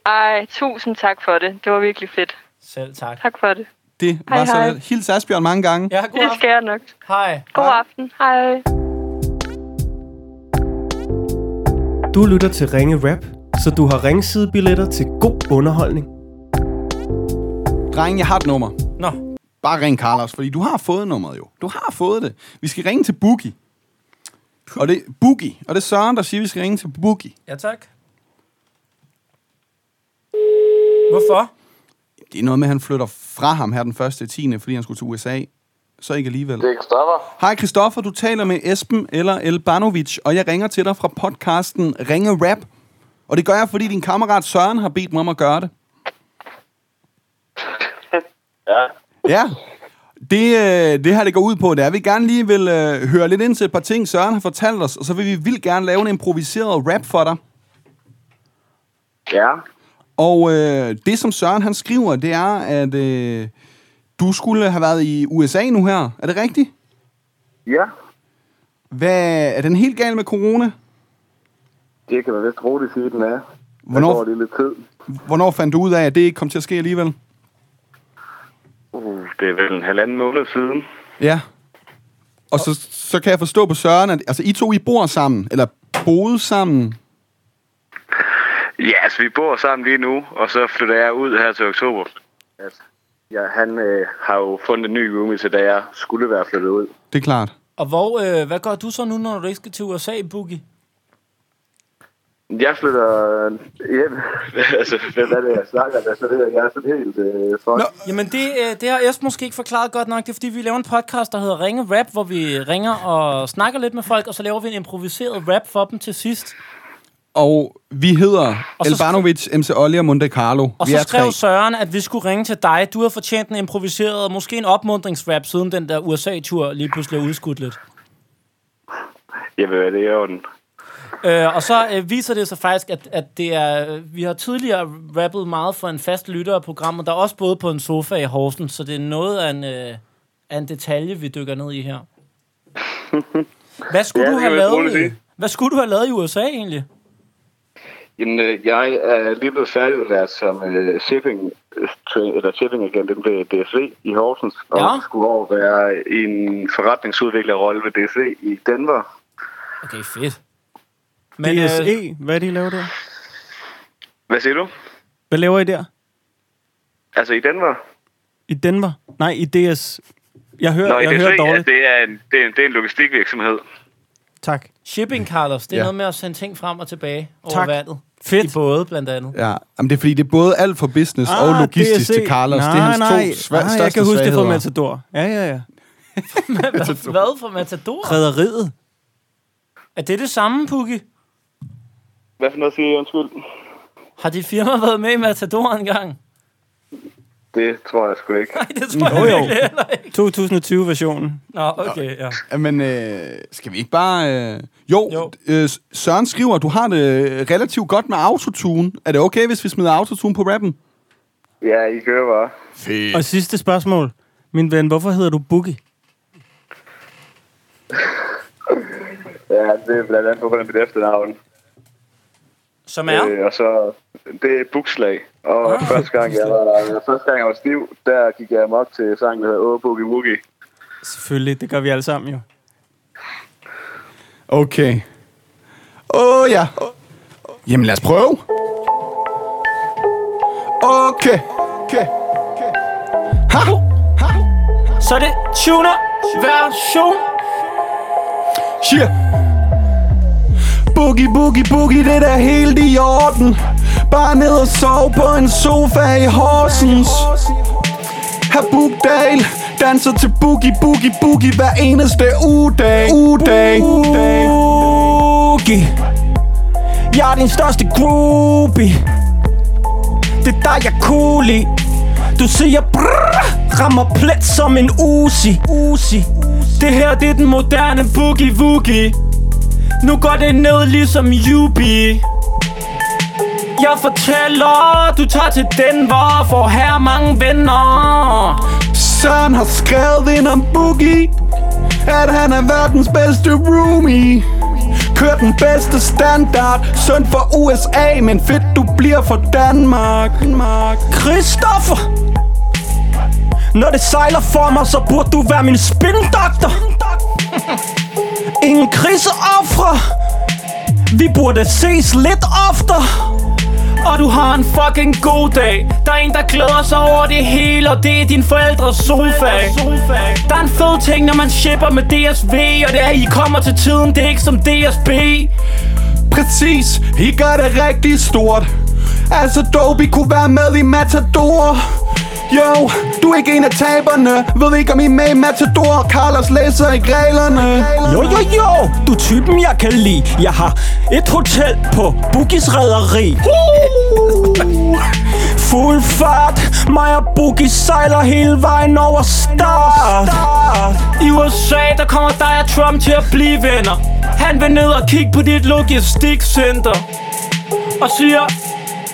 [SPEAKER 6] Ej, tusind tak for det. Det var virkelig fedt.
[SPEAKER 1] Selv tak.
[SPEAKER 6] Tak for det.
[SPEAKER 2] Det var
[SPEAKER 6] Hej,
[SPEAKER 2] så
[SPEAKER 6] hej.
[SPEAKER 2] lidt. Hils Asbjørn mange gange.
[SPEAKER 1] Ja, god
[SPEAKER 6] Det
[SPEAKER 1] aften.
[SPEAKER 6] skal jeg nok.
[SPEAKER 1] Hej.
[SPEAKER 6] God aften. Hej.
[SPEAKER 3] Du lytter til Ringe Rap, så du har ringsidebilletter til god underholdning.
[SPEAKER 2] Dreng, jeg har et nummer. Bare ring Carlos, fordi du har fået nummeret jo. Du har fået det. Vi skal ringe til Boogie. Og det er Boogie. Og det er Søren, der siger, at vi skal ringe til Boogie.
[SPEAKER 1] ja tak. Hvorfor?
[SPEAKER 2] Det er noget med, at han flytter fra ham her den første 10. fordi han skulle til USA. Så ikke alligevel.
[SPEAKER 7] Det er Christoffer.
[SPEAKER 2] Hej Christoffer, du taler med Esben eller Elbanovic, og jeg ringer til dig fra podcasten Ringe Rap. Og det gør jeg, fordi din kammerat Søren har bedt mig om at gøre det.
[SPEAKER 7] Ja.
[SPEAKER 2] Ja. Det, øh, det her, det går ud på, det er, at vi gerne lige vil øh, høre lidt ind til et par ting, Søren har fortalt os, og så vil vi vildt gerne lave en improviseret rap for dig.
[SPEAKER 7] Ja.
[SPEAKER 2] Og øh, det, som Søren han skriver, det er, at øh, du skulle have været i USA nu her. Er det rigtigt?
[SPEAKER 7] Ja.
[SPEAKER 2] Hvad, er den helt gal med corona?
[SPEAKER 7] Det kan man vist roligt sige, den er.
[SPEAKER 2] Hvornår-
[SPEAKER 7] det lidt tid.
[SPEAKER 2] Hvornår fandt du ud af, at det ikke kom til at ske alligevel?
[SPEAKER 7] Det er vel en halvanden måned siden.
[SPEAKER 2] Ja. Og så, så kan jeg forstå på Søren, at altså, I to I bor sammen, eller boede sammen.
[SPEAKER 7] Ja, altså vi bor sammen lige nu, og så flytter jeg ud her til oktober. At, ja, han øh, har jo fundet en ny roomie til, da jeg skulle være flyttet ud.
[SPEAKER 2] Det er klart.
[SPEAKER 1] Og hvor, øh, hvad gør du så nu, når du ikke skal til USA, Boogie?
[SPEAKER 7] Jeg flytter hjem. *laughs* altså, hvem er det, jeg snakker? Altså, det, er- jeg er sådan helt øh, for.
[SPEAKER 2] Nå.
[SPEAKER 1] Jamen, det, øh, det har Esben måske ikke forklaret godt nok. Det er, fordi vi laver en podcast, der hedder Ringe Rap, hvor vi ringer og snakker lidt med folk, og så laver vi en improviseret rap for dem til sidst.
[SPEAKER 2] Og vi hedder
[SPEAKER 1] Og så
[SPEAKER 2] Elbanovic, MC Olli og Monte Carlo.
[SPEAKER 1] Og
[SPEAKER 2] vi
[SPEAKER 1] så skrev
[SPEAKER 2] tre.
[SPEAKER 1] Søren, at vi skulle ringe til dig. Du har fortjent en improviseret, måske en opmuntringsrap, siden den der USA-tur lige pludselig er udskudt lidt.
[SPEAKER 7] Jeg ved, det er i orden.
[SPEAKER 1] Øh, og så øh, viser det sig faktisk, at, at det er, vi har tidligere rappet meget for en fast lytter af programmet, der er også både på en sofa i Horsens, så det er noget af en, øh, af en detalje, vi dykker ned i her. Hvad skulle,
[SPEAKER 7] Ja,
[SPEAKER 1] du have lavet,
[SPEAKER 7] sige.
[SPEAKER 1] hvad skulle du have lavet i USA egentlig?
[SPEAKER 7] Jamen, øh, jeg er lige blevet færdigudlært som øh, shipping, øh, eller shipping agent ved DSV i Horsens, og
[SPEAKER 1] Ja.
[SPEAKER 7] skulle over være i en forretningsudviklerrolle ved DSV i Denver.
[SPEAKER 1] Okay, fedt. Men, øh,
[SPEAKER 3] DSE, hvad er det, I laver der?
[SPEAKER 7] Hvad siger du?
[SPEAKER 3] Hvad laver I der?
[SPEAKER 7] Altså i Denver?
[SPEAKER 3] I Denver? Nej, i DS. Jeg hører,
[SPEAKER 7] Nå,
[SPEAKER 3] jeg
[SPEAKER 7] IDC,
[SPEAKER 3] hører
[SPEAKER 7] ja,
[SPEAKER 3] dårligt.
[SPEAKER 7] det er en, det er en, det er en logistikvirksomhed.
[SPEAKER 3] Tak.
[SPEAKER 1] Shipping, Carlos, det er
[SPEAKER 2] Ja.
[SPEAKER 1] noget med at sende ting frem og tilbage over
[SPEAKER 3] Tak.
[SPEAKER 1] vandet.
[SPEAKER 3] Fedt.
[SPEAKER 1] I både, blandt andet.
[SPEAKER 2] Ja, Jamen, det er fordi, det er både alt for business ah, og logistisk
[SPEAKER 3] DSC.
[SPEAKER 2] til Carlos.
[SPEAKER 3] Nej,
[SPEAKER 2] det er hans
[SPEAKER 3] nej,
[SPEAKER 2] to sva-
[SPEAKER 3] nej,
[SPEAKER 2] største
[SPEAKER 3] jeg kan huske det fra
[SPEAKER 2] svagheder.
[SPEAKER 3] Matador. Ja, ja, ja. *laughs*
[SPEAKER 1] Hvad for Matador?
[SPEAKER 3] Rederiet.
[SPEAKER 1] Er det det samme, Pukki?
[SPEAKER 7] Hvad for noget siger I, undskyld?
[SPEAKER 1] Har dit firma været med i Matador engang?
[SPEAKER 7] Det tror jeg sgu ikke.
[SPEAKER 1] Nej, det tror
[SPEAKER 3] Jo,
[SPEAKER 1] jeg
[SPEAKER 3] jo.
[SPEAKER 1] virkelig heller ikke.
[SPEAKER 3] 2020-versionen.
[SPEAKER 1] Nå, okay, ja.
[SPEAKER 2] Men øh, skal vi ikke bare... Øh... Jo,
[SPEAKER 1] Jo.
[SPEAKER 2] jo. Øh, Søren skriver, at du har det relativt godt med autotune. Er det okay, hvis vi smider autotune på rappen?
[SPEAKER 7] Ja, I kører bare.
[SPEAKER 2] Fedt.
[SPEAKER 3] Og sidste spørgsmål. Min ven, hvorfor hedder du Boogie? *laughs*
[SPEAKER 7] Ja, det er blandt andet på grund af mit efternavn.
[SPEAKER 1] Som er?
[SPEAKER 7] Øh, og så, det er bukslag. Og ah, første, gang, jeg var, første gang jeg var stiv, der gik jeg amok til sangen, der hedder Åh, Boogie Woogie.
[SPEAKER 3] Selvfølgelig, det gør vi alle sammen jo.
[SPEAKER 2] Okay. Åh, oh, ja. Jamen, lad os prøve. Okay. Okay. Ha!
[SPEAKER 1] Så er det tuner version.
[SPEAKER 2] Shit. Boogie, boogie, boogie, det er helt i orden. Bare ned og sov på en sofa i Horsens. Her Bugdal danser til boogie, boogie, boogie hver eneste ugedag. Ugedag.
[SPEAKER 3] Boogie. Jeg er din største groupie. Det er dig, jeg er cool i. Du siger brrr, rammer plet som en Uzi. Uzi.
[SPEAKER 1] Det her, det er den moderne boogie woogie. Nu går det ned ligesom Yubi. Jeg fortæller, du tager til Denver for her mange venner.
[SPEAKER 2] Søren har skrevet ind om Boogie At han er verdens bedste roomie Kør den bedste standard Søn for USA Men fedt du bliver for Danmark Danmark.
[SPEAKER 3] Christoffer. Når det sejler for mig, så burde du være min spindoktor. Ingen kriseoffre. Vi burde ses lidt oftere.
[SPEAKER 1] Og du har en fucking god dag. Der er en, der glæder sig over det hele Og det er din forældres sofa Der er en fed ting, når man shipper med DSV Og det er, I kommer til tiden, det er ikke som DSB
[SPEAKER 2] Præcis, I gør det rigtig stort. Altså Dobie kunne være med i Matador Jo, du er ikke en af taberne. Ved ikke om I med i Matador? Carlos læser ikke reglerne.
[SPEAKER 3] Jo, jo, jo, du er typen, jeg kan lide. Jeg har et hotel på Boogies rederi. Fuld fart, mig og Boogie sejler hele vejen over start.
[SPEAKER 1] I USA, der kommer dig og Trump til at blive venner. Han vil ned og kigge på dit logistikcenter Og siger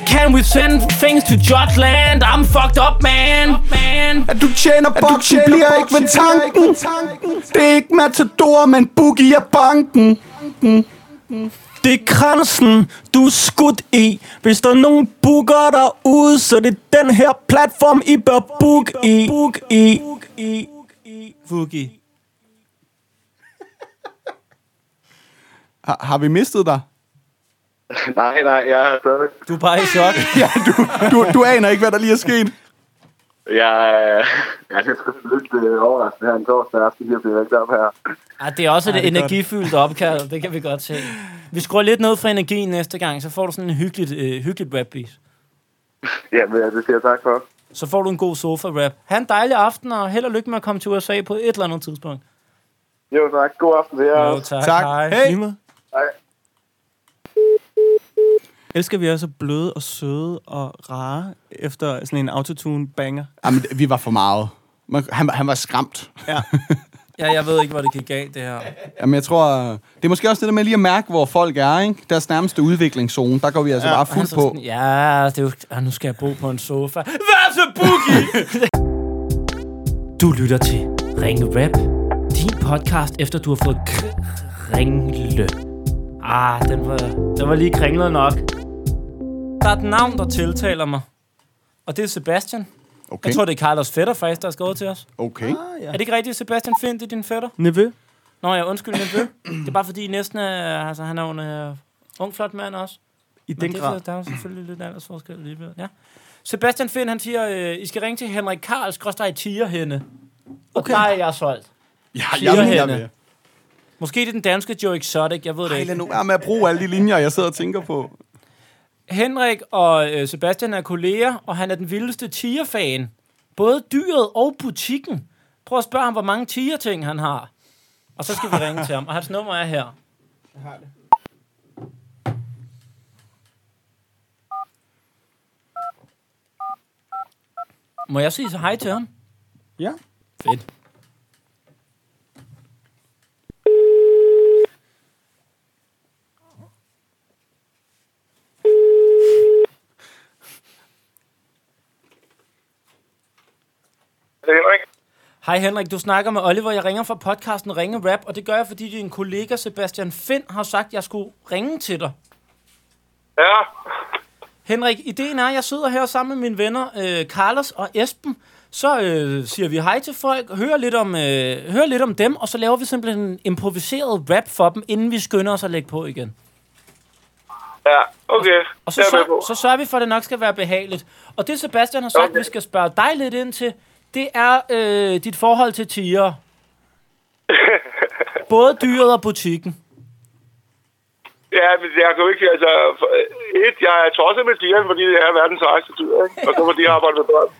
[SPEAKER 1] Can we send things to Jotland? I'm fucked up, man, man.
[SPEAKER 2] At du tjener boksen bliver ikke ved tanken Det er ikke Matador, men Boogie er banken
[SPEAKER 3] Det er kransen, du er skudt i. Hvis der er nogen booker derude, så det er den her platform, I bør book i. Book i. i. Boogie.
[SPEAKER 2] har, har vi mistet dig? *laughs*
[SPEAKER 7] Nej, nej, jeg er stadig...
[SPEAKER 1] Du er bare i chok. *laughs*
[SPEAKER 2] Ja, du, du, du aner ikke, hvad der lige er sket
[SPEAKER 7] Jeg, øh, jeg er lidt øh, overraskende her en torsdag aften, lige at blive væk op her.
[SPEAKER 1] Ja, det er også
[SPEAKER 3] Ej,
[SPEAKER 1] et
[SPEAKER 3] er
[SPEAKER 1] energifyldt opkald, det kan vi godt se. Vi skruer lidt ned for energien næste gang, så får du sådan en hyggeligt, øh, hyggeligt rap -beat.
[SPEAKER 7] Ja, men det siger jeg tak for.
[SPEAKER 1] Så får du en god sofa-rap. Ha' en dejlig aften, og held og lykke med at komme til USA på et eller andet tidspunkt.
[SPEAKER 7] Jo, tak. God aften til jer.
[SPEAKER 1] Jo, tak.
[SPEAKER 2] Tak.
[SPEAKER 1] Hej.
[SPEAKER 2] Hey.
[SPEAKER 3] Lige måde.
[SPEAKER 7] Hej.
[SPEAKER 3] Elsker vi også bløde og søde og rare efter sådan en autotune banger.
[SPEAKER 2] Jamen, vi var for meget Man- han, han var skræmt
[SPEAKER 3] Ja. *laughs*
[SPEAKER 1] Ja, jeg ved ikke, hvor det gik galt, det her.
[SPEAKER 2] Jamen, jeg tror, det er måske også det der med lige at mærke, hvor folk er, ikke? Deres nærmeste udviklingszone, der går vi altså ja, bare fuld
[SPEAKER 1] så
[SPEAKER 2] på.
[SPEAKER 1] Sådan, ja, det er jo, ah, nu skal jeg bo på en sofa. Hvad så, Boogie? *laughs* du lytter til Ringe Rap. Din podcast, efter du har fået kringle. Ah, den var, den var lige kringlet nok. Der er et navn, der tiltaler mig. Og det er Sebastian.
[SPEAKER 2] Okay,
[SPEAKER 1] Jeg tror, det er Carlos Fætter faktisk, der har skrevet til os.
[SPEAKER 2] okay.
[SPEAKER 3] Ah, ja.
[SPEAKER 1] Er det ikke rigtigt, Sebastian Fint, det er din fætter?
[SPEAKER 3] Nevø.
[SPEAKER 1] Nå ja, undskyld, nevø. det er bare fordi, næsten er, altså, han er jo en uh, ung, flot mand også.
[SPEAKER 3] I
[SPEAKER 1] Men
[SPEAKER 3] den
[SPEAKER 1] det,
[SPEAKER 3] grad.
[SPEAKER 1] Der er jo selvfølgelig lidt aldersforskel alligevel. Ja. Sebastian Finn, han siger, øh, I skal ringe til Henrik Karl, skråstrej Tierhenne. Okay. Og der er jeg solgt.
[SPEAKER 2] Ja, jeg,
[SPEAKER 1] hende.
[SPEAKER 2] jeg,
[SPEAKER 1] Måske det er den danske Joe Exotic, jeg ved det
[SPEAKER 2] Ej,
[SPEAKER 1] ikke.
[SPEAKER 2] lad nu være med at bruge alle de linjer, jeg sidder og tænker på.
[SPEAKER 1] Henrik og øh, Sebastian er kolleger, og han er den vildeste tiger-fan. Både dyret og butikken. Prøv at spørge ham, hvor mange tiger-ting han har. Og så skal vi ringe til ham. Og hans nummer er her.
[SPEAKER 4] Jeg har det.
[SPEAKER 1] Må jeg sige så hej til ham?
[SPEAKER 3] Ja.
[SPEAKER 1] Fedt.
[SPEAKER 7] Henrik?
[SPEAKER 1] Hej Henrik, du snakker med Oliver. Jeg ringer fra podcasten Ringe Rap, og det gør jeg, fordi din kollega Sebastian Finn har sagt, at jeg skulle ringe til dig.
[SPEAKER 7] Ja.
[SPEAKER 1] Henrik, ideen er, at jeg sidder her sammen med mine venner, øh, Carlos og Esben. Så øh, siger vi hej til folk, hører lidt, om, øh, hører lidt om dem, og så laver vi simpelthen en improviseret rap for dem, inden vi skynder os at lægge på igen.
[SPEAKER 7] Ja, okay.
[SPEAKER 1] Og så,
[SPEAKER 7] er med
[SPEAKER 1] så,
[SPEAKER 7] på.
[SPEAKER 1] så sørger vi for, at det nok skal være behageligt. Og det Sebastian har sagt,
[SPEAKER 7] Okay.
[SPEAKER 1] vi skal spørge dig lidt ind til, det er øh, dit forhold til tiger. *laughs* Både dyret og butikken.
[SPEAKER 7] Ja, men jeg kan jo ikke... Altså, for- et, jeg er tosset med tigeren, fordi det er verdens sejeste dyr, ikke? Og så fordi jeg arbejder med børn.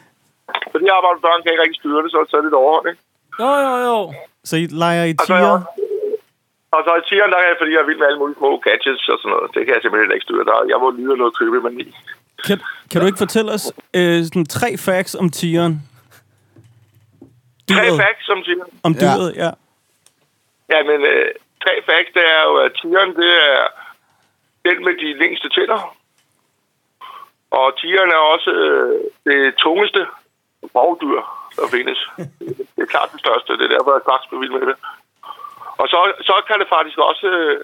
[SPEAKER 7] Fordi jeg arbejder med børn, kan jeg ikke rigtig styre det, så er det lidt overhånd, ikke?
[SPEAKER 1] Jo, jo, jo.
[SPEAKER 3] Så I leger i
[SPEAKER 7] Og så, er jeg
[SPEAKER 3] tiger?
[SPEAKER 7] og så i tigeren, der er jeg, fordi jeg er vild med alle mulige små gadgets og sådan noget. Det kan jeg simpelthen ikke styre. Der, jeg må lide af noget købe med i.
[SPEAKER 3] Kan, kan du ikke fortælle os øh, sådan tre facts om tigeren?
[SPEAKER 7] Tre facts, som siger.
[SPEAKER 3] Om
[SPEAKER 2] Ja.
[SPEAKER 3] dyret, ja.
[SPEAKER 7] Ja, men øh, tre facts, det er jo, at tigeren, det er den med de længste tænder. Og tigeren er også øh, det tungeste rovdyr, der findes. Det er klart det største, det er derfor, jeg er straks bevild med det. Og så, så kan det faktisk også... Øh,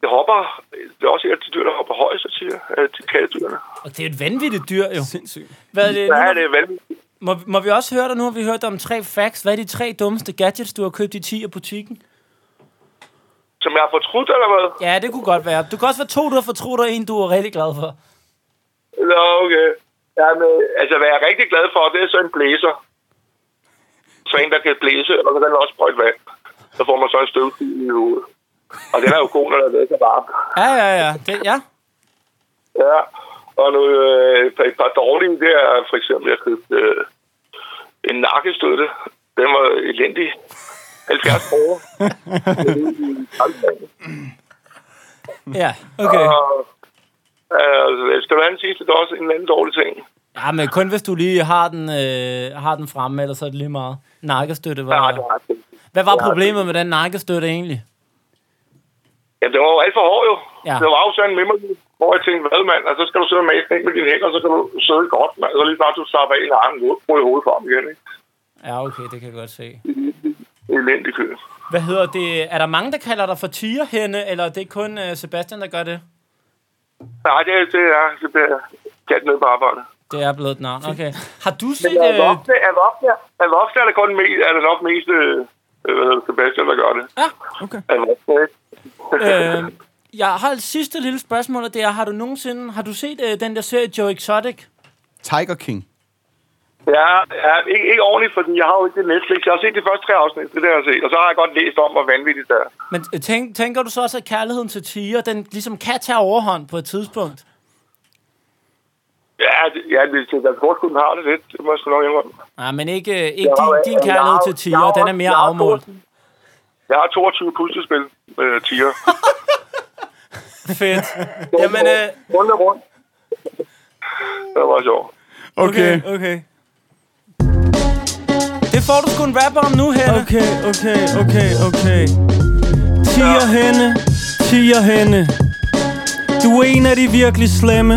[SPEAKER 7] det hopper... Det er også et af de dyr, der hopper højst, siger, af de kattedyrene.
[SPEAKER 1] Og det er et vanvittigt dyr, jo.
[SPEAKER 3] Sindssygt.
[SPEAKER 1] Hvad er det?
[SPEAKER 7] Der
[SPEAKER 1] Nu,
[SPEAKER 7] er det vanvittigt.
[SPEAKER 1] Må, må vi også høre dig? Nu har vi hørt om tre facts. Hvad er de tre dummeste gadgets, du har købt i tiger-butikken?
[SPEAKER 7] Som jeg har fortrudt, eller hvad?
[SPEAKER 1] Ja, det kunne godt være. Du kan også være to, du har fortrudt, og en, du er rigtig glad for.
[SPEAKER 7] Nå, okay. Jamen, altså, hvad jeg er rigtig glad for, det er så en blæser. Så en, der kan blæse, og så kan den også sprøjte vand. Så får man så en støvstil i hovedet. Og den er jo god, når der er så varmt.
[SPEAKER 1] Ja, ja, ja. Det, ja.
[SPEAKER 7] Ja. Og nu, øh, et par- dårlige, det er for eksempel, jeg købte øh, en nakkestøtte. Den var elendig. 70 kroner. *laughs*
[SPEAKER 1] Ja, okay.
[SPEAKER 7] Og, øh, skal du have en sidste, det er også en anden dårlig ting.
[SPEAKER 1] Ja, men kun hvis du lige har den, øh, har den fremme, eller så er det lige meget. Nakkestøtte
[SPEAKER 7] Ja,
[SPEAKER 1] var...
[SPEAKER 7] var det.
[SPEAKER 1] Hvad var
[SPEAKER 7] Ja,
[SPEAKER 1] problemet med den nakkestøtte egentlig?
[SPEAKER 7] Ja, det var jo alt for hård jo.
[SPEAKER 1] Ja.
[SPEAKER 7] Ja. Det var jo sådan en memory, hvor jeg tænkte, hvad mand, altså, så skal du sidde og mase med dine hænder, så kan du sidde godt, mand. Så lige snart du slapper i armen, brug i hovedet for ham igen, ikke?
[SPEAKER 1] Ja, okay, det kan jeg godt se.
[SPEAKER 7] Elendig kø.
[SPEAKER 1] Hvad hedder det? Er der mange, der kalder dig for tigerhenne, eller er det kun uh, Sebastian, der gør det?
[SPEAKER 7] Nej, det, er- det er, det bliver kaldt ned på arbejde.
[SPEAKER 1] Det er blevet et navn, okay. Har du set...
[SPEAKER 7] Men er
[SPEAKER 1] Øh,
[SPEAKER 7] voksne, er voksne, er voksne er det kun mest, er det nok mest, øh, det, Sebastian, der gør det.
[SPEAKER 1] Ja.
[SPEAKER 3] Okay.
[SPEAKER 7] Er ikke?
[SPEAKER 1] øh, jeg har et sidste lille spørgsmål, og det er, har du nogensinde... Har du set øh, den der serie Joe Exotic?
[SPEAKER 2] Tiger King.
[SPEAKER 7] Ja, ja ikke, ikke ordentligt, fordi jeg har jo ikke det Netflix. Jeg har set de første tre afsnit, det er det, jeg har set. Og så har jeg godt læst om, hvor vanvittigt det er.
[SPEAKER 1] Men øh, tænk, tænker du så også, at kærligheden til tiger, den ligesom kan tage overhånd på et tidspunkt?
[SPEAKER 7] Ja, det, ja det, jeg tror sgu, den har det lidt. Det må jeg sgu nok indrømme.
[SPEAKER 1] Nej, men ikke, øh, ikke
[SPEAKER 7] har-
[SPEAKER 1] din, din kærlighed
[SPEAKER 7] har-
[SPEAKER 1] til tiger,
[SPEAKER 7] har
[SPEAKER 1] den er mere
[SPEAKER 7] har
[SPEAKER 1] afmålt.
[SPEAKER 7] Jeg har 22 puslespil med tiger. *laughs*
[SPEAKER 1] Fedt. *laughs* Jamen, øh,
[SPEAKER 7] Rundt og rundt. Det var sjovt.
[SPEAKER 3] Okay, okay.
[SPEAKER 1] det får du sgu en rapper om nu, Henne.
[SPEAKER 3] Okay, okay, okay, okay. Tigerhenne, tigerhenne. Du er en af de virkelig slemme.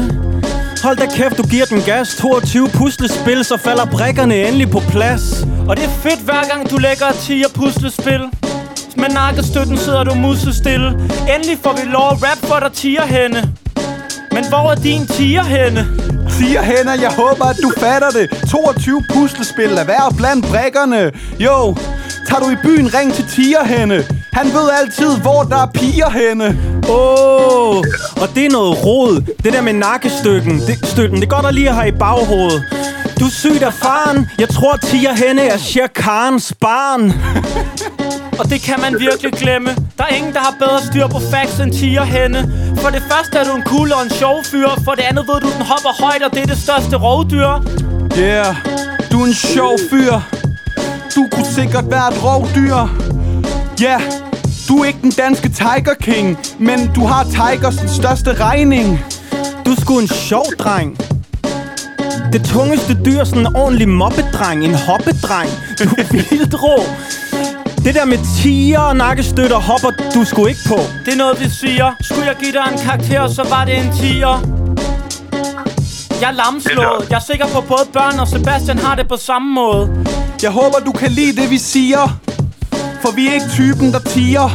[SPEAKER 3] Hold da kæft, du giver den gas. 22 puslespil, så falder brikkerne endelig på plads.
[SPEAKER 1] Og det er fedt, hver gang du lægger et tiger puslespil. Med nakkestøtten sidder du musestille. Endelig får vi lov at rap for dig, tigerhenne. Men hvor er din tigerhenne?
[SPEAKER 2] Tiger hænder, jeg håber, at du fatter det. 22 puslespil er hver blandt brækkerne. Jo, tager du i byen, ring til Tigerhenne. Han ved altid, hvor der er piger henne.
[SPEAKER 3] Åh, oh, og det er noget rod. Det der med nakkestykken, det, stykken, det er godt at lige have i baghovedet. Du er sygt af faren. Jeg tror, Tia Henne er Shere Khans barn. *laughs*
[SPEAKER 1] Og det kan man virkelig glemme. Der er ingen, der har bedre styr på facts end Tia Henne. For det første er du en cool og en sjov fyr. For det andet ved du, den hopper højt, og det er det største rovdyr.
[SPEAKER 2] Yeah, du er en sjov fyr. Du kunne sikkert være et rovdyr. Ja, yeah, du er ikke den danske Tiger King, men du har Tigers den største regning.
[SPEAKER 3] Du sgu en sjov dreng. Det tungeste dyr, sådan en ordentlig moppedreng. En hoppedreng. Du er vildt rå. Det der med tiger og nakkestøtter hopper du sgu ikke på.
[SPEAKER 1] Det er noget, vi siger. Skulle jeg give dig en karakter, så var det en 10'er. Jeg er lamslået. Jeg er sikker på, at både børn og Sebastian har det på samme måde.
[SPEAKER 2] Jeg håber, du kan lide det, vi siger. For vi er ikke typen, der tiger.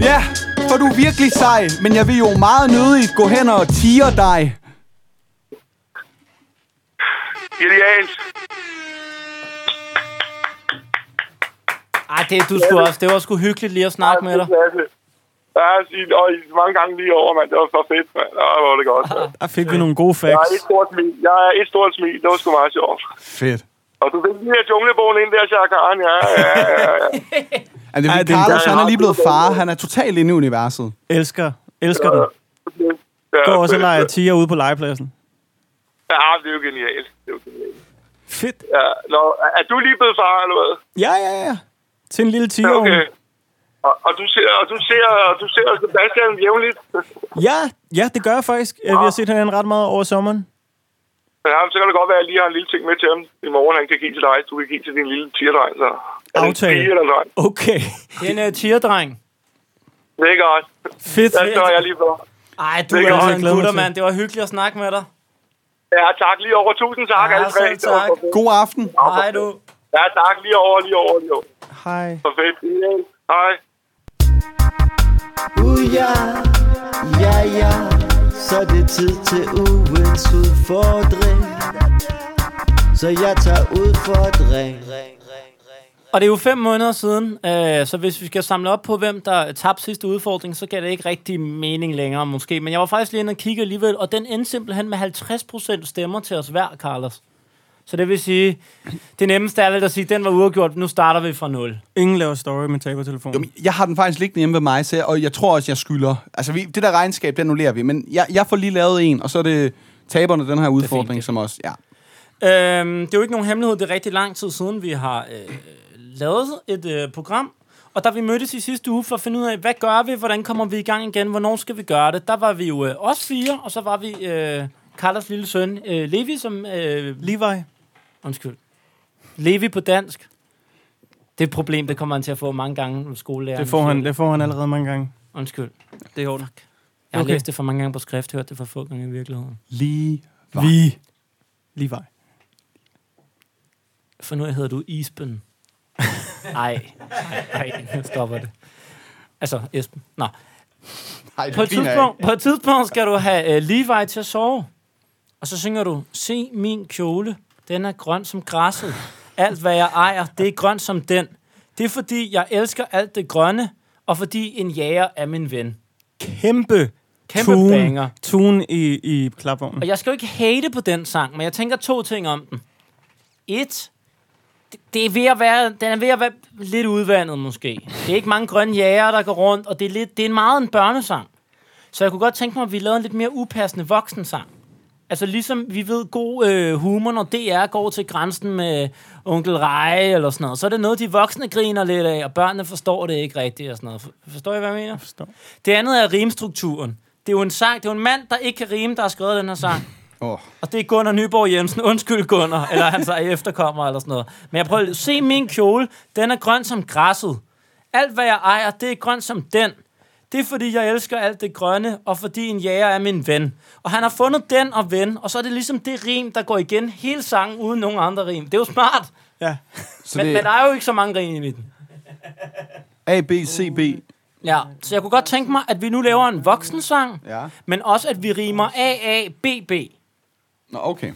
[SPEAKER 2] Ja, for du er virkelig sej. Men jeg vil jo meget nødigt gå hen og tiger dig.
[SPEAKER 7] Genialt.
[SPEAKER 1] Ej, det, du skulle også, det var sgu hyggeligt lige at snakke med dig.
[SPEAKER 7] Ja, og mange gange lige over, mand. Det var så fedt, mand. Ja, var det godt. mand.
[SPEAKER 3] Der fik vi nogle gode
[SPEAKER 7] Jeg er
[SPEAKER 3] facts.
[SPEAKER 7] et stort smil. Jeg er et stort smil. Det var sgu meget sjovt.
[SPEAKER 2] Fedt.
[SPEAKER 7] Og du fik lige her junglebogen ind der, Shaka Khan. Ja, ja, ja, ja. *laughs*
[SPEAKER 2] Er det,
[SPEAKER 3] Ej,
[SPEAKER 2] Ej,
[SPEAKER 3] det er en
[SPEAKER 2] Carlos, han er lige blevet far. Han er totalt inde i universet.
[SPEAKER 3] Elsker. Elsker den.
[SPEAKER 7] ja
[SPEAKER 3] Gå også og
[SPEAKER 7] fedt,
[SPEAKER 3] lege
[SPEAKER 7] fedt.
[SPEAKER 3] tiger ude på legepladsen.
[SPEAKER 7] Ja, det er jo genialt. Det er genialt.
[SPEAKER 3] Fedt.
[SPEAKER 7] Ja, Nå, er du lige blevet far, eller hvad?
[SPEAKER 3] Ja, ja, ja. Til en lille tiger.
[SPEAKER 7] Okay. Og, og, du ser, og du ser, og du ser Sebastian jævnligt.
[SPEAKER 3] Ja, ja, det gør jeg faktisk. Vi har set hinanden ret meget over sommeren.
[SPEAKER 7] Ja, så kan det godt være, at jeg lige har en lille ting med til ham. I morgen han kan give til dig. Du kan give til din lille tierdreng. Så. Er det en eller en dreng?
[SPEAKER 3] Okay.
[SPEAKER 1] Det er en uh, tierdreng.
[SPEAKER 7] Det er godt.
[SPEAKER 3] Fedt.
[SPEAKER 7] Der står jeg lige for.
[SPEAKER 1] Ej, du
[SPEAKER 7] Det
[SPEAKER 1] er
[SPEAKER 7] kan
[SPEAKER 1] altså en
[SPEAKER 3] glæde mig
[SPEAKER 1] gutter,
[SPEAKER 3] til.
[SPEAKER 1] mand. Det var hyggeligt at snakke med dig.
[SPEAKER 7] Ja, tak lige over. Tusind tak,
[SPEAKER 1] Ja,
[SPEAKER 7] alle tre.
[SPEAKER 1] selv tak.
[SPEAKER 2] God aften.
[SPEAKER 1] Hej, du.
[SPEAKER 7] Ja, tak lige over, lige over, lige over.
[SPEAKER 3] Hej.
[SPEAKER 7] For fedt. Hej.
[SPEAKER 8] Uh, ja, ja, ja, så er det tid til ugens udfordring. Så jeg tager udfordring.
[SPEAKER 1] Og det er jo fem måneder siden, øh, så hvis vi skal samle op på, hvem der tabte sidste udfordring, så gav det ikke rigtig mening længere måske. Men jeg var faktisk lige inde og kigge alligevel, og den endte simpelthen med 50% stemmer til os hver, Carlos. Så det vil sige, det nemmeste er vel at sige, den var uafgjort, nu starter vi fra 0.
[SPEAKER 3] Ingen laver story med tabertelefonen.
[SPEAKER 2] Jo, men Jeg har den faktisk liggende hjemme ved mig, så jeg, og jeg tror også, jeg skylder. Altså, vi, det der regnskab, det annullerer vi. Men jeg, jeg får lige lavet en, og så er det taberne den her udfordring,
[SPEAKER 1] det er
[SPEAKER 2] som også... Ja.
[SPEAKER 1] Øhm, det er jo ikke nogen hemmelighed, det er rigtig lang tid siden, vi har øh, lavet et øh, program. Og da vi mødtes i sidste uge for at finde ud af, hvad gør vi, hvordan kommer vi i gang igen, hvornår skal vi gøre det, der var vi jo øh, os fire, og så var vi øh, Carlos lille søn, øh, Levi, som... Øh,
[SPEAKER 3] Levi.
[SPEAKER 1] undskyld. Levi på dansk. Det er et problem, det kommer han til at få mange gange med skolelæreren.
[SPEAKER 3] Det får han, det får han allerede mange gange.
[SPEAKER 1] Undskyld.
[SPEAKER 3] Det er i orden.
[SPEAKER 1] Jeg har
[SPEAKER 3] Okay.
[SPEAKER 1] læst det for mange gange på skrift, hørt det for få gange i virkeligheden.
[SPEAKER 2] Lige...
[SPEAKER 3] Vi. Levi.
[SPEAKER 1] For nu hedder du Isben. *laughs* Ej, ej, ej, nu stopper det. Altså, Esben. Nå.
[SPEAKER 2] Ej,
[SPEAKER 1] På et, tidspunkt, på et tidspunkt skal du have uh, Levi til at sove. Og så synger du, se min kjole, den er grøn som græsset. Alt hvad jeg ejer, det er grønt som den. Det er fordi, jeg elsker alt det grønne, og fordi en jæger er min ven.
[SPEAKER 3] Kæmpe,
[SPEAKER 1] Kæmpe
[SPEAKER 3] tune,
[SPEAKER 1] banger.
[SPEAKER 3] tune i, i klapvognen.
[SPEAKER 1] Og jeg skal jo ikke hate på den sang, men jeg tænker to ting om den. Et, det, det er ved at være, den er ved at være lidt udvandet måske. Det er ikke mange grønne jæger, der går rundt, og det er, lidt, det er meget en børnesang. Så jeg kunne godt tænke mig, at vi lavede en lidt mere upassende voksensang. Altså ligesom vi ved, god øh, humor, når DR går til grænsen med onkel Rej eller sådan noget, så er det noget, de voksne griner lidt af, og børnene forstår det ikke rigtigt og sådan noget. For- Forstår I, hvad jeg mener?
[SPEAKER 3] Forstår.
[SPEAKER 1] Det andet er rimstrukturen. Det er jo en sang, det er jo en mand, der ikke kan rime, der har skrevet den her sang.
[SPEAKER 2] Oh.
[SPEAKER 1] Og det er Gunnar Nyborg Jensen. Undskyld, Gunnar. Eller han så er efterkommer eller sådan noget. Men jeg prøver lige. Se min kjole. Den er grøn som græsset. Alt, hvad jeg ejer, det er grønt som den. Det er, fordi jeg elsker alt det grønne, og fordi en jæger er min ven. Og han har fundet den og ven, og så er det ligesom det rim, der går igen hele sangen uden nogen andre rim. Det er jo smart.
[SPEAKER 3] Ja.
[SPEAKER 2] Så
[SPEAKER 1] Men,
[SPEAKER 2] det
[SPEAKER 1] men der er jo ikke så mange rim i midten.
[SPEAKER 2] A, B, C, B.
[SPEAKER 1] Ja, så jeg kunne godt tænke mig, at vi nu laver en voksensang,
[SPEAKER 2] Ja.
[SPEAKER 1] men også, at vi rimer A, A, B, B.
[SPEAKER 2] Nå, okay.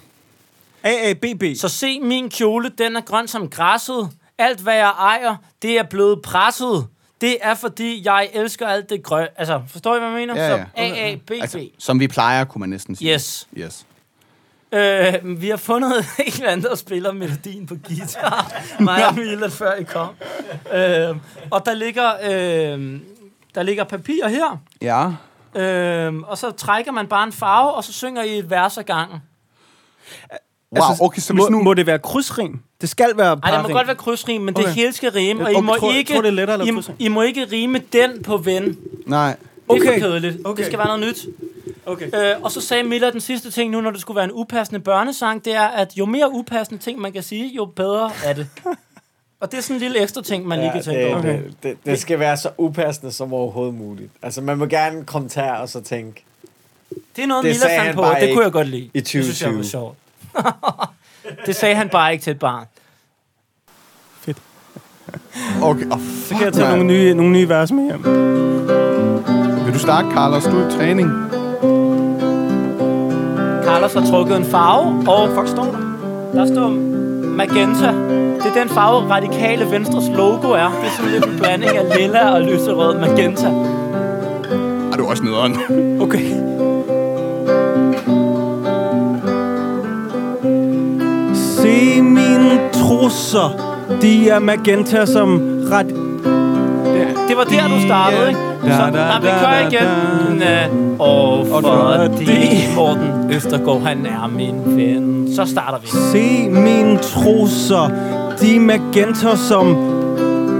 [SPEAKER 3] AABB.
[SPEAKER 1] Så se min kjole, den er grøn som græsset. Alt hvad jeg ejer, det er blevet presset. Det er, fordi jeg elsker alt det grønne. Altså, forstår I, hvad jeg mener?
[SPEAKER 2] Ja,
[SPEAKER 1] Som
[SPEAKER 2] ja.
[SPEAKER 1] A, A, B,
[SPEAKER 2] Altså,
[SPEAKER 1] B.
[SPEAKER 2] som vi plejer, kunne man næsten sige.
[SPEAKER 1] Yes.
[SPEAKER 2] Yes.
[SPEAKER 1] Øh, vi har fundet *laughs* en eller anden, der spiller melodien på guitar. *laughs* Mig og Mila, før I kom. Øh, og der ligger, øh, der ligger papir her.
[SPEAKER 2] Ja.
[SPEAKER 1] Øh, og så trækker man bare en farve, og så synger I et vers ad gangen.
[SPEAKER 2] Wow, okay, så hvis
[SPEAKER 3] Altså, må,
[SPEAKER 2] nu...
[SPEAKER 3] må det være krydsrim? Det skal være
[SPEAKER 1] Ej, det må
[SPEAKER 3] parrim.
[SPEAKER 1] godt være krydsrim, men det
[SPEAKER 3] Okay.
[SPEAKER 1] hele skal rime. Og I
[SPEAKER 3] Okay,
[SPEAKER 1] må,
[SPEAKER 3] tror-
[SPEAKER 1] ikke,
[SPEAKER 3] tror, det er lettere
[SPEAKER 1] I,
[SPEAKER 3] krydsrim.
[SPEAKER 1] I må ikke rime den på ven.
[SPEAKER 2] Nej.
[SPEAKER 1] Det er
[SPEAKER 3] Okay.
[SPEAKER 1] for kedeligt.
[SPEAKER 3] Okay.
[SPEAKER 1] Det skal være noget nyt.
[SPEAKER 3] Okay.
[SPEAKER 1] Øh, og så sagde Miller den sidste ting nu, når det skulle være en upassende børnesang, det er, at jo mere upassende ting, man kan sige, jo bedre er det. *laughs* og det er sådan en lille ekstra ting, man lige
[SPEAKER 4] Ja,
[SPEAKER 1] kan tænke
[SPEAKER 4] det,
[SPEAKER 1] over.
[SPEAKER 4] det, det, det skal være så upassende som overhovedet muligt. Altså, man må gerne kommentere og så tænke,
[SPEAKER 1] Det er noget,
[SPEAKER 4] Det
[SPEAKER 1] Miller fandt på.
[SPEAKER 4] bare
[SPEAKER 1] Det kunne jeg godt lide.
[SPEAKER 4] i
[SPEAKER 1] Det synes jeg var
[SPEAKER 4] 2020.
[SPEAKER 1] sjovt. *laughs* det sagde han bare ikke til et barn.
[SPEAKER 2] Okay. Oh,
[SPEAKER 3] Så kan jeg tage nogle nye, nogle nye vers med hjem.
[SPEAKER 2] Vil du starte, Carlos? Du er i træning.
[SPEAKER 1] Carlos har trukket en farve, og fuck står der? Der står magenta. Det er den farve, radikale Venstres logo er. Det er sådan lidt en blanding af lilla og lyserød magenta.
[SPEAKER 2] Er du også nederen?
[SPEAKER 3] Okay. Trusser. De er magenta som ret...
[SPEAKER 1] Det var der, du startede, ikke? Så,
[SPEAKER 3] Da, da,
[SPEAKER 1] nej, vi kører igen.
[SPEAKER 3] da.
[SPEAKER 1] Næ, Og fordi Morten Østergaard, han er min ven. Så starter vi.
[SPEAKER 3] Se mine trusser. De er magenta som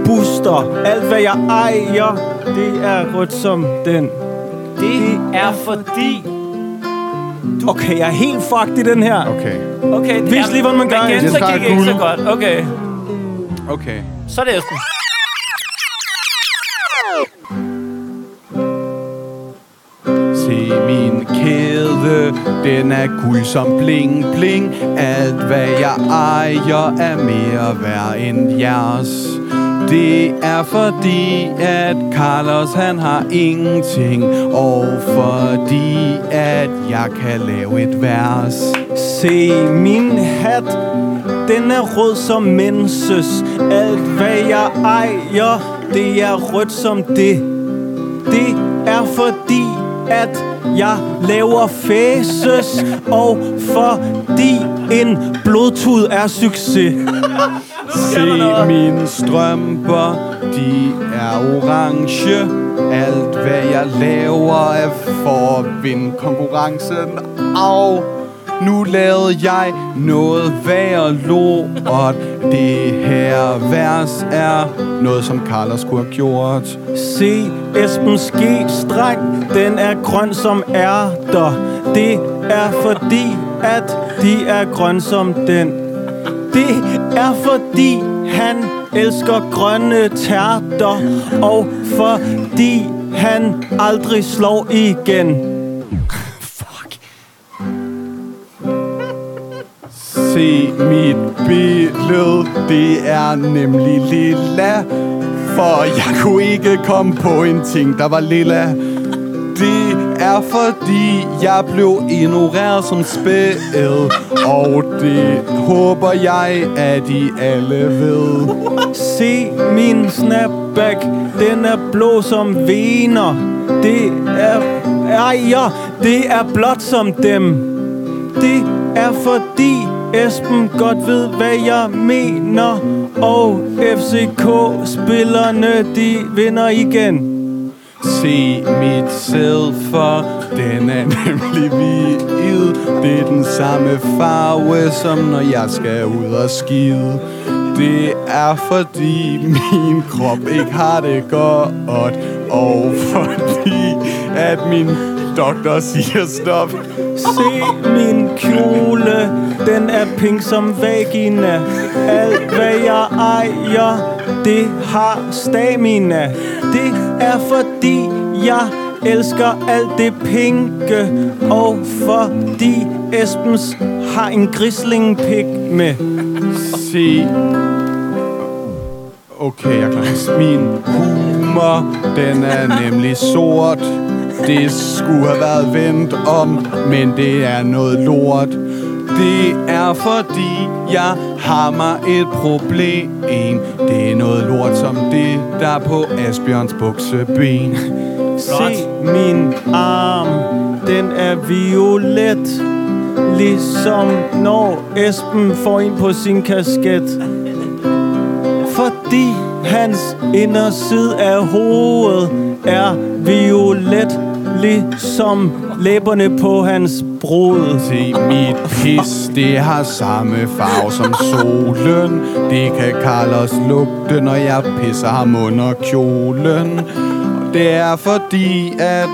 [SPEAKER 3] booster. Alt hvad jeg ejer, det er rødt som den.
[SPEAKER 1] Det er fordi...
[SPEAKER 3] Okay, jeg er helt fucked i den her.
[SPEAKER 2] Okay.
[SPEAKER 1] Okay, det
[SPEAKER 3] Vis lige, hvordan man gør.
[SPEAKER 2] Jeg tager
[SPEAKER 1] gik ikke så godt. Okay,
[SPEAKER 2] Okay.
[SPEAKER 1] så er det Esben.
[SPEAKER 2] Se min kæde, den er guld som bling bling. Alt hvad jeg ejer er mere værd end jeres. Det er fordi, at Carlos han har ingenting Og fordi, at jeg kan lave et vers
[SPEAKER 3] Se min hat, den er rød som menses. Alt hvad jeg ejer, det er rødt som det. Det er fordi, at jeg laver faces, og fordi en blodtud er succes.
[SPEAKER 2] Se mine strømper, de er orange. Alt hvad jeg laver er for at vinde konkurrencen. Au, nu lavede jeg noget værre lort Det her vers er noget som Carlos kunne have gjort
[SPEAKER 3] Se Esben Ske-streng, den er grøn som ærter. Det er fordi, at de er grøn som den. Det er fordi, han elsker grønne tærter. Og fordi han aldrig slår igen.
[SPEAKER 2] Se mit billede, det er nemlig lilla. For jeg kunne ikke komme på en ting, der var lilla. Det er fordi, jeg blev ignoreret som spæd Og det håber jeg, at I alle ved.
[SPEAKER 3] Se min snapback, den er blå som vener. Det er... Ej, ja, det er blot som dem. Det er fordi Esben godt ved, hvad jeg mener. Og FCK-spillerne, de vinder igen.
[SPEAKER 2] Se mit sæd, for den er nemlig hvid. Det er den samme farve, som når jeg skal ud og skide. Det er fordi min krop ikke har det godt, og fordi at min doktor siger stop.
[SPEAKER 3] Se min kjole, den er pink som vagina. Alt hvad jeg ejer, det har stamina. Det er fordi jeg elsker alt det pinke. Og fordi Esbens har en grislingpik med.
[SPEAKER 2] Se Okay, jeg klar. Min humor, den er nemlig sort. Det skulle have været vendt om, men det er noget lort. Det er fordi, jeg har mig et problem. Det er noget lort som det, der er på Asbjørns bukseben. *laughs*
[SPEAKER 3] Se min arm, den er violet. Ligesom når Esben får en på sin kasket. Fordi hans inderside af hovedet er violet. Ligesom læberne på hans brud.
[SPEAKER 2] Se mit pis, det har samme farve som solen. Det kan Carlos lugte, når jeg pisser ham under kjolen. Og det er fordi, at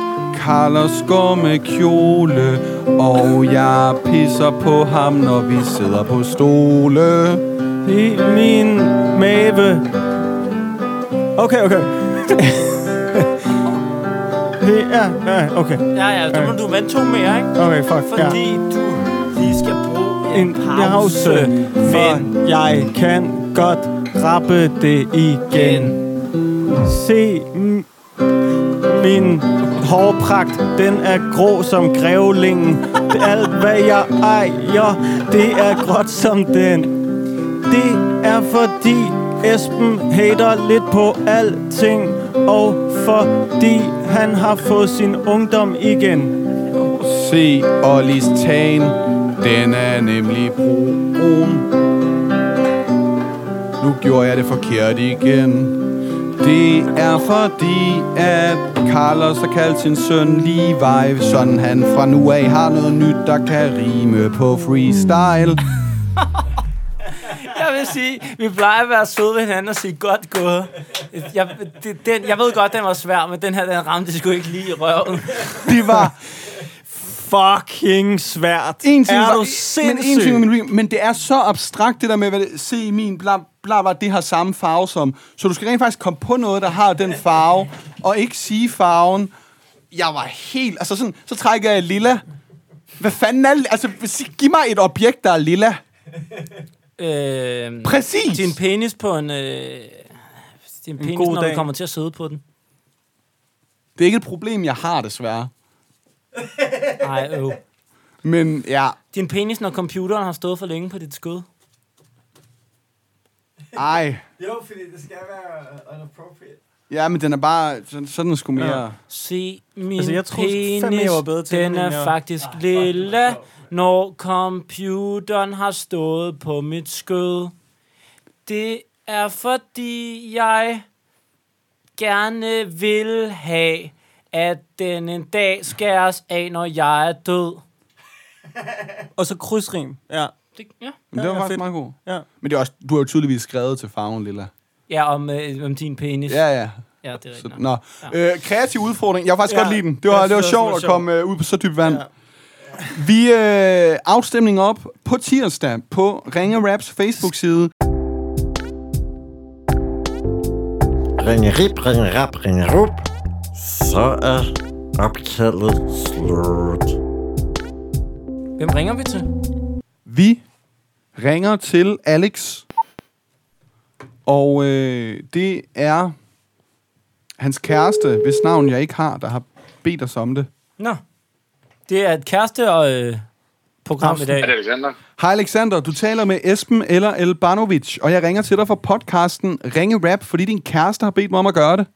[SPEAKER 2] Carlos går med kjole, og jeg pisser på ham, når vi sidder på stole.
[SPEAKER 3] i min mave. Okay, okay. *laughs* det er... Ja, okay.
[SPEAKER 1] Ja, ja, du, må du vente to mere, ikke?
[SPEAKER 3] Okay, fuck.
[SPEAKER 1] Fordi du lige skal bruge
[SPEAKER 3] En pause, for jeg kan godt rappe det igen. Se min hårpragt, den er grå som grævlingen. Det- Alt hvad jeg ejer, det er gråt som den. Det er fordi Esben hater lidt på alting, og fordi han har fået sin ungdom igen.
[SPEAKER 2] Se Ollis tan, den er nemlig brun. Nu gjorde jeg det forkert igen. Det er fordi, at Carlos har kaldt sin søn Levi, sådan han fra nu af har noget nyt, der kan rime på freestyle.
[SPEAKER 1] Vil sige, vi plejer at være søde ved hinanden og sige godt gået. Jeg, det, den, jeg ved godt, den var svær, men den her, den ramte sgu ikke lige i røven.
[SPEAKER 2] Det var
[SPEAKER 3] Fucking svært.
[SPEAKER 2] en ting,
[SPEAKER 3] er
[SPEAKER 2] var,
[SPEAKER 3] du
[SPEAKER 2] men, en ting min men det er så abstrakt, det der med, hvad det, se min bla, bla, bla, det har samme farve som. Så du skal rent faktisk komme på noget, der har den farve, og ikke sige farven. Jeg var helt, altså sådan, så trækker jeg lilla. Hvad fanden er, altså, giv mig et objekt, der er lilla.
[SPEAKER 1] Øh,
[SPEAKER 2] Præcis.
[SPEAKER 1] din penis på en... Øh, din penis,
[SPEAKER 3] god
[SPEAKER 1] når du
[SPEAKER 3] dag.
[SPEAKER 1] kommer til at sidde på den.
[SPEAKER 2] Det er ikke et problem, jeg har, desværre.
[SPEAKER 1] Nej, øv.
[SPEAKER 2] Men ja,
[SPEAKER 1] Din penis, når computeren har stået for længe på dit skød.
[SPEAKER 2] ej.
[SPEAKER 4] Jo, fordi det skal være unappropriate.
[SPEAKER 2] Ja, men den er bare, sådan, sådan sgu mere... Ja.
[SPEAKER 1] Se, min
[SPEAKER 3] Altså, jeg troede
[SPEAKER 1] penis,
[SPEAKER 3] jeg var bedre til det,
[SPEAKER 1] den er faktisk lille, når computeren har stået på mit skød. Det er fordi, jeg gerne vil have, at den en dag skæres af, når jeg er død.
[SPEAKER 3] Og så krydsrim. Ja.
[SPEAKER 1] Det, ja.
[SPEAKER 2] Men det var
[SPEAKER 3] Ja,
[SPEAKER 2] faktisk
[SPEAKER 3] fedt.
[SPEAKER 2] meget god.
[SPEAKER 3] Ja.
[SPEAKER 2] Men det er også, du har jo tydeligvis skrevet til farven, Lilla.
[SPEAKER 1] ja, om, øh, om din penis.
[SPEAKER 2] Ja, ja.
[SPEAKER 1] ja det er rigtigt.
[SPEAKER 2] nå. Øh, kreativ udfordring. Jeg har faktisk
[SPEAKER 3] Ja.
[SPEAKER 2] godt lide den. Det var, det var
[SPEAKER 3] synes
[SPEAKER 2] sjovt
[SPEAKER 3] også,
[SPEAKER 2] at
[SPEAKER 3] det var
[SPEAKER 2] komme øh, ud på så dybt vand.
[SPEAKER 3] Ja.
[SPEAKER 2] Vi øh, afstemning op på tirsdag på Ringe Raps Facebook-side.
[SPEAKER 8] Ringe rip, ringe rap, ringe rup. Så er opkaldet slut.
[SPEAKER 1] Hvem ringer vi til?
[SPEAKER 2] Vi ringer til Alex. Og øh, det er hans kæreste, hvis navn jeg ikke har, der har bedt os om det.
[SPEAKER 1] Nå. Det er et kæreste og øh, program i dag.
[SPEAKER 7] Er det Alexander?
[SPEAKER 2] Hej Alexander, du taler med Esben eller Elbanovic, og jeg ringer til dig fra podcasten Ringe Rap, fordi din kæreste har bedt mig om at gøre det.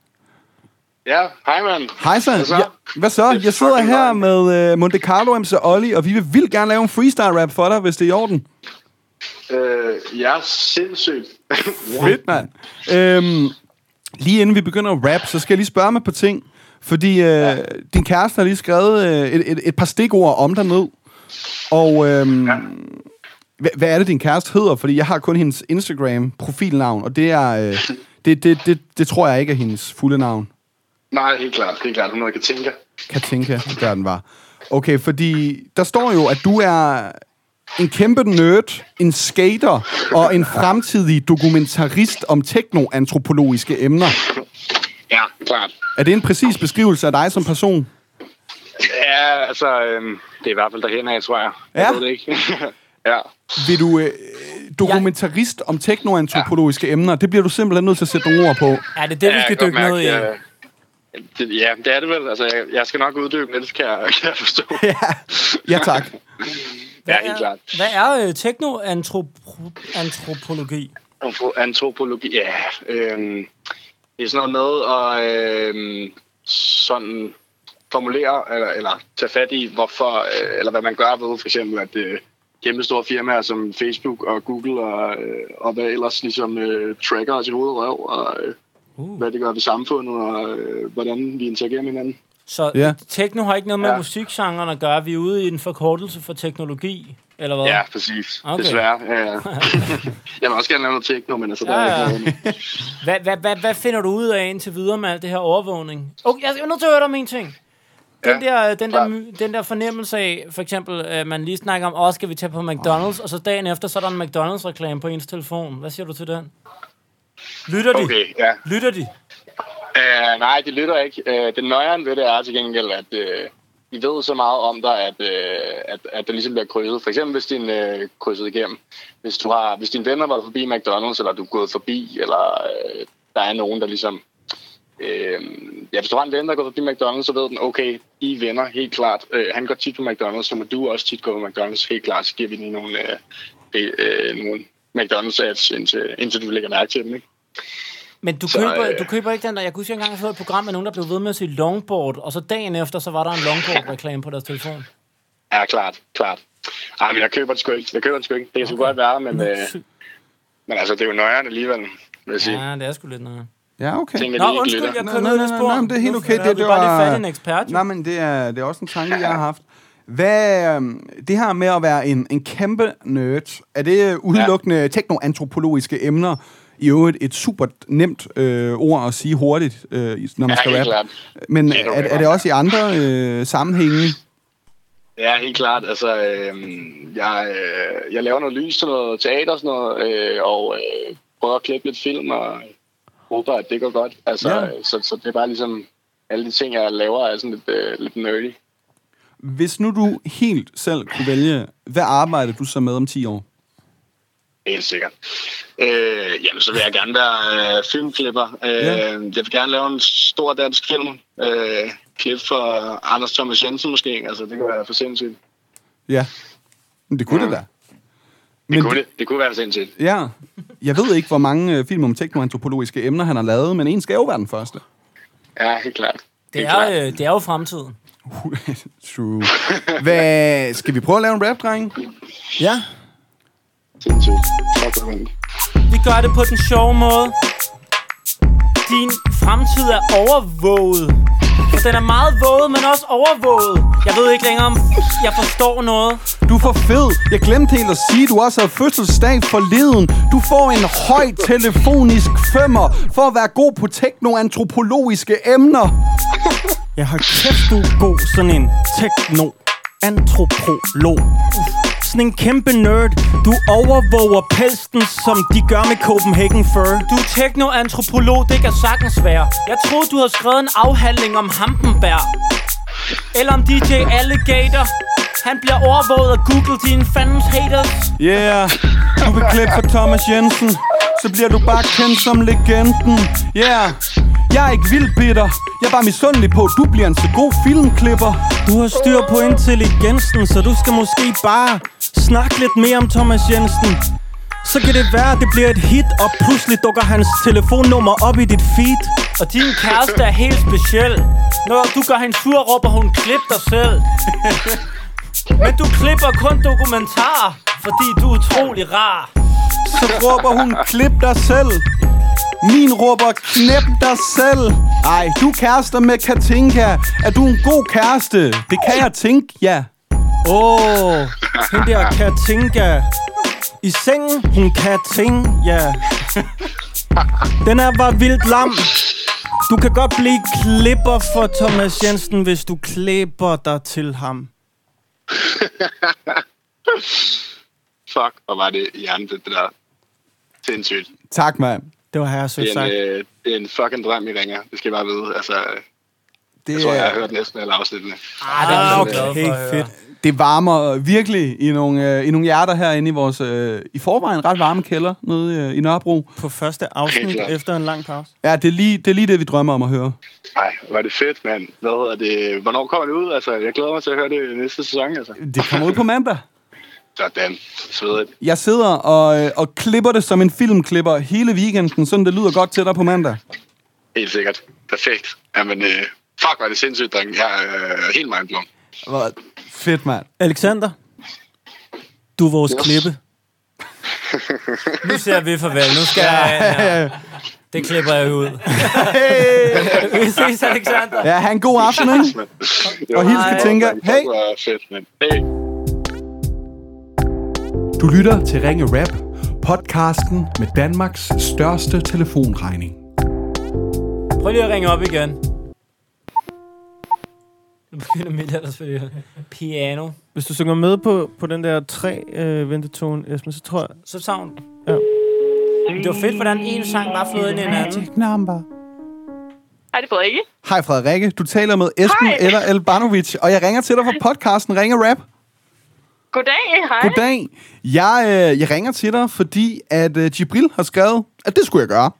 [SPEAKER 7] Ja, hej mand.
[SPEAKER 2] Hej så.
[SPEAKER 7] Hvad så?
[SPEAKER 2] Ja, hvad så?
[SPEAKER 7] Er
[SPEAKER 2] Jeg sidder her med uh, Monte Carlo MC Olli, og vi vil vildt gerne lave en freestyle rap for dig, hvis det er i orden.
[SPEAKER 7] Øh, ja, sindssygt.
[SPEAKER 2] Fedt, mand. Øhm, lige inden vi begynder at rap, så skal jeg lige spørge mig på ting. Fordi øh, ja. din kæreste har lige skrevet øh, et, et, et par stikord om dig ned. Og øhm, ja. hvad, hvad er det, din kæreste hedder? Fordi jeg har kun hendes Instagram-profilnavn, og det er... Øh, *laughs* det, det, det, det tror jeg ikke er hendes fulde navn.
[SPEAKER 7] Nej, helt klart. Helt klart. Hun kan tænke.
[SPEAKER 2] Katinka, der den var. Okay, fordi der står jo, at du er en kæmpe nerd, en skater og en fremtidig dokumentarist om teknoantropologiske emner.
[SPEAKER 7] Ja, klart.
[SPEAKER 2] Er det en præcis beskrivelse af dig som person?
[SPEAKER 7] Ja, altså, øhm, det er i hvert fald derhen af, tror jeg.
[SPEAKER 2] Ja.
[SPEAKER 7] Jeg ved det ikke. *laughs* ja.
[SPEAKER 2] Vil du øh, dokumentarist om teknoantropologiske emner? Det bliver du simpelthen nødt til at sætte nogle ord på.
[SPEAKER 1] Er det det, vi
[SPEAKER 7] Ja,
[SPEAKER 1] skal
[SPEAKER 7] jeg kan
[SPEAKER 1] dykke ned i?
[SPEAKER 7] mærke, øh, det, ja, det er det vel. Altså, jeg, jeg skal nok uddybe lidt, kan jeg, kan jeg forstå. *laughs*
[SPEAKER 2] Ja, ja tak. *laughs*
[SPEAKER 7] ja, helt klart.
[SPEAKER 1] Hvad er øh, teknoantrop... Teknoantropologi.
[SPEAKER 9] Antro- Antropologi, ja. Øhm, det er sådan noget med at øhm, sådan formulere eller, eller tage fat i, hvorfor, øh, eller hvad man gør ved for eksempel, at øh, kæmpe store firmaer som Facebook og Google og, øh, og hvad ellers ligesom øh, tracker os i hovedet og røv, og øh, uh. hvad det gør ved samfundet, og øh, hvordan vi interagerer med hinanden.
[SPEAKER 1] Så
[SPEAKER 2] Ja.
[SPEAKER 1] techno har ikke noget med ja. Musikgenren at gøre. Vi er ude i en forkortelse for teknologi, eller hvad?
[SPEAKER 9] Ja, præcis.
[SPEAKER 1] Okay.
[SPEAKER 9] Desværre. Ja, ja. *laughs* jeg vil også gerne lave noget techno, men altså, der
[SPEAKER 1] Ja,
[SPEAKER 9] er
[SPEAKER 1] ja.
[SPEAKER 9] ikke noget.
[SPEAKER 1] Hvad, hvad, hvad, hvad finder du ud af indtil videre med alt det her overvågning? Okay, jeg er nødt til at høre dig om en ting. Den,
[SPEAKER 9] Ja,
[SPEAKER 1] der, den, der, my- den der fornemmelse af, for eksempel, at man lige snakker om, åh, skal vi tage på McDonald's, og så dagen efter, så er der en McDonald's-reklame på ens telefon. Hvad siger du til den? Lytter de?
[SPEAKER 9] Okay, ja.
[SPEAKER 1] Lytter de?
[SPEAKER 9] Uh, nej, det lytter ikke. Uh, det nøjeren ved det er til gengæld, at øh, uh, vi ved så meget om dig, at, uh, at, at det ligesom bliver krydset. For eksempel hvis din uh, krydset igennem. Hvis, du har, hvis dine venner var forbi McDonald's, eller du er gået forbi, eller uh, der er nogen, der ligesom... Uh, ja, hvis du har en ven, der er gået forbi McDonald's, så ved den, okay, I venner, helt klart. Uh, han går tit på McDonald's, så må du også tit gå på McDonald's, helt klart. Så giver vi lige nogle, uh, uh, nogle McDonald's-ads, indtil, indtil du lægger mærke til dem, ikke?
[SPEAKER 1] Men du
[SPEAKER 9] Så,
[SPEAKER 1] køber,
[SPEAKER 9] øh,
[SPEAKER 1] du køber ikke den der... Jeg kunne huske, at jeg engang så et program med nogen, der blev ved med at sige longboard, og så dagen efter, så var der en longboard-reklame på deres telefon.
[SPEAKER 9] Ja, klart, klart. Ej, men jeg køber det sgu ikke. Jeg køber det sgu ikke. Det kan sgu godt være, men, øh, men altså, det er jo nøjeren alligevel, vil jeg sige.
[SPEAKER 1] Ja, det er sgu lidt noget.
[SPEAKER 2] Ja, okay.
[SPEAKER 9] Tænker,
[SPEAKER 1] Nå, undskyld,
[SPEAKER 9] lytter.
[SPEAKER 1] jeg
[SPEAKER 2] Nej,
[SPEAKER 1] kører
[SPEAKER 2] nej,
[SPEAKER 1] ned
[SPEAKER 2] nej, men det er helt okay.
[SPEAKER 1] er
[SPEAKER 2] Det, det
[SPEAKER 1] bare lige
[SPEAKER 2] var...
[SPEAKER 1] i en ekspert.
[SPEAKER 2] Nej, men det er, det er også en tanke, jeg har haft. Hvad, øhm, det her med at være en, en kæmpe nerd, er det udelukkende ja. teknoantropologiske emner? I øvrigt et super nemt øh, ord at sige hurtigt, øh, når man
[SPEAKER 9] Ja,
[SPEAKER 2] skal rappe. Men er,
[SPEAKER 9] okay.
[SPEAKER 2] er det også i andre øh, sammenhænge?
[SPEAKER 9] Ja, helt klart. Altså, øh, jeg, øh, jeg laver noget lys til noget teater og sådan noget, øh, og øh, prøver at klippe lidt film, og håber, at det går godt. Altså,
[SPEAKER 2] Ja.
[SPEAKER 9] ja. så, så det er bare ligesom, alle de ting, jeg laver, er sådan lidt, øh, lidt nerdy.
[SPEAKER 2] Hvis nu du helt selv kunne vælge, hvad arbejder du så med om 10 år?
[SPEAKER 9] Helt sikkert. Øh, jamen, så vil jeg gerne være øh, filmklipper. Øh,
[SPEAKER 2] Ja.
[SPEAKER 9] Jeg vil gerne lave en stor dansk film. Øh, klip for Anders Thomas Jensen måske. Altså, det kunne være for sindssygt.
[SPEAKER 2] Ja, men det kunne
[SPEAKER 9] Ja.
[SPEAKER 2] det da.
[SPEAKER 9] Det
[SPEAKER 2] Men
[SPEAKER 9] kunne det. Det kunne være sindssygt.
[SPEAKER 2] Ja, jeg ved ikke, hvor mange øh, film om teknoantropologiske emner han har lavet, men en skal jo være den første.
[SPEAKER 9] Ja, helt klart.
[SPEAKER 1] Det
[SPEAKER 9] Helt klart.
[SPEAKER 1] er, øh, det er jo fremtiden. *laughs*
[SPEAKER 2] True. Hvad, skal vi prøve at lave en rap, dreng?
[SPEAKER 1] Ja.
[SPEAKER 9] Sindssygt. Tak for det.
[SPEAKER 1] Vi gør det på den sjove måde. Din fremtid er overvåget. Den er meget våget, men også overvåget. Jeg ved ikke længere, om jeg forstår noget.
[SPEAKER 2] Du er for fed. Jeg glemte helt at sige, du også havde fødselsdag forleden. Du får en høj telefonisk femmer for at være god på teknoantropologiske emner.
[SPEAKER 3] Jeg har kæft, du er god, sådan en tekno-antropolog. Sådan en kæmpe nerd. Du overvåger pelsen, som de gør med Copenhagen Fur.
[SPEAKER 1] Du er teknoantropolog, det kan sagtens være. Jeg troede, du havde skrevet en afhandling om Hampenberg. Eller om DJ Alligator. Han bliver overvåget af Google, dine fandens haters.
[SPEAKER 2] Yeah, du vil klippe for Thomas Jensen. Så bliver du bare kendt som legenden. Yeah, jeg er ikke vildt bitter. Jeg bare misundelig på, at du bliver en så god filmklipper.
[SPEAKER 3] Du har styr på intelligensen, så du skal måske bare snakke lidt mere om Thomas Jensen. Så kan det være, at det bliver et hit, og pludselig dukker hans telefonnummer op i dit feed.
[SPEAKER 1] Og din kæreste er helt speciel. Når du gør hende sur, råber hun, klip dig selv. *laughs* Men du klipper kun dokumentarer, fordi du er utrolig rar.
[SPEAKER 2] Så råber hun, klip dig selv. Min råber, knæp dig selv. Ej, du er kærester med Katinka. Er du en god kæreste? Det kan jeg tænke, ja.
[SPEAKER 3] Åh, oh, den der Katinka. I sengen, hun kan ting, ja. Den er bare vildt lam. Du kan godt blive klipper for Thomas Jensen, hvis du klipper dig til ham. *laughs*
[SPEAKER 9] Fuck, hvor var det hjernedødt, det der. Sindssygt.
[SPEAKER 2] Tak, mand.
[SPEAKER 3] Det var her
[SPEAKER 9] Det
[SPEAKER 3] sødt
[SPEAKER 9] er,
[SPEAKER 3] sagt.
[SPEAKER 9] en, øh, det er en fucking drøm, I ringer. Det skal I bare vide. Altså,
[SPEAKER 2] Det,
[SPEAKER 9] jeg tror, jeg har hørt næsten alle afsnittene.
[SPEAKER 1] Ah, det er
[SPEAKER 3] Ah, okay, fedt.
[SPEAKER 2] Det varmer virkelig i nogle, øh, i nogle hjerter herinde i vores øh, i forvejen ret varme kælder nede øh, i Nørrebro.
[SPEAKER 3] På første afsnit efter en lang pause.
[SPEAKER 2] Ja, det er, lige, det er lige det, vi drømmer om at høre.
[SPEAKER 9] Nej, var det fedt, mand. Hvad hedder det? Hvornår kommer det ud? Altså, jeg glæder mig til at høre det næste sæson, altså.
[SPEAKER 2] Det kommer ud på mandag.
[SPEAKER 9] Sådan. Svedigt.
[SPEAKER 2] Jeg sidder og, øh, og klipper det som en filmklipper hele weekenden, sådan det lyder godt til dig på mandag.
[SPEAKER 9] Helt sikkert. Perfekt. Jamen, øh, fuck, var det sindssygt, dreng. Jeg er øh, helt mindblown.
[SPEAKER 2] Fedt, mand.
[SPEAKER 3] Alexander, du er vores
[SPEAKER 9] Yes.
[SPEAKER 3] klippe.
[SPEAKER 1] Nu siger vi farvel. Nu skal jeg... Ja. Det klipper jeg ud. vi ses, Alexander.
[SPEAKER 2] Ja, ha' en god aften, ikke? Og hils
[SPEAKER 1] Hej.
[SPEAKER 2] Katinka. Hey!
[SPEAKER 9] Hey.
[SPEAKER 2] Du lytter til Ringe Rap, podcasten med Danmarks største telefonregning.
[SPEAKER 1] Prøv lige at ringe op igen. Nu begynder Mille at spille piano.
[SPEAKER 3] Hvis du synger med på, på den der tre øh, ventetone, Esben, så tror jeg...
[SPEAKER 1] Så savn.
[SPEAKER 3] Ja.
[SPEAKER 1] Det var fedt, hvordan en sang bare flød ind i en anden.
[SPEAKER 2] Number.
[SPEAKER 6] Hej, det er Frederikke.
[SPEAKER 2] Hej Frederikke, du taler med Esben
[SPEAKER 6] Hej.
[SPEAKER 2] eller Elbanovic, og jeg ringer til dig fra podcasten Ringe Rap.
[SPEAKER 6] Goddag, hej.
[SPEAKER 2] Goddag. Jeg, øh, jeg ringer til dig, fordi at øh, Jibril har skrevet, at det skulle jeg gøre.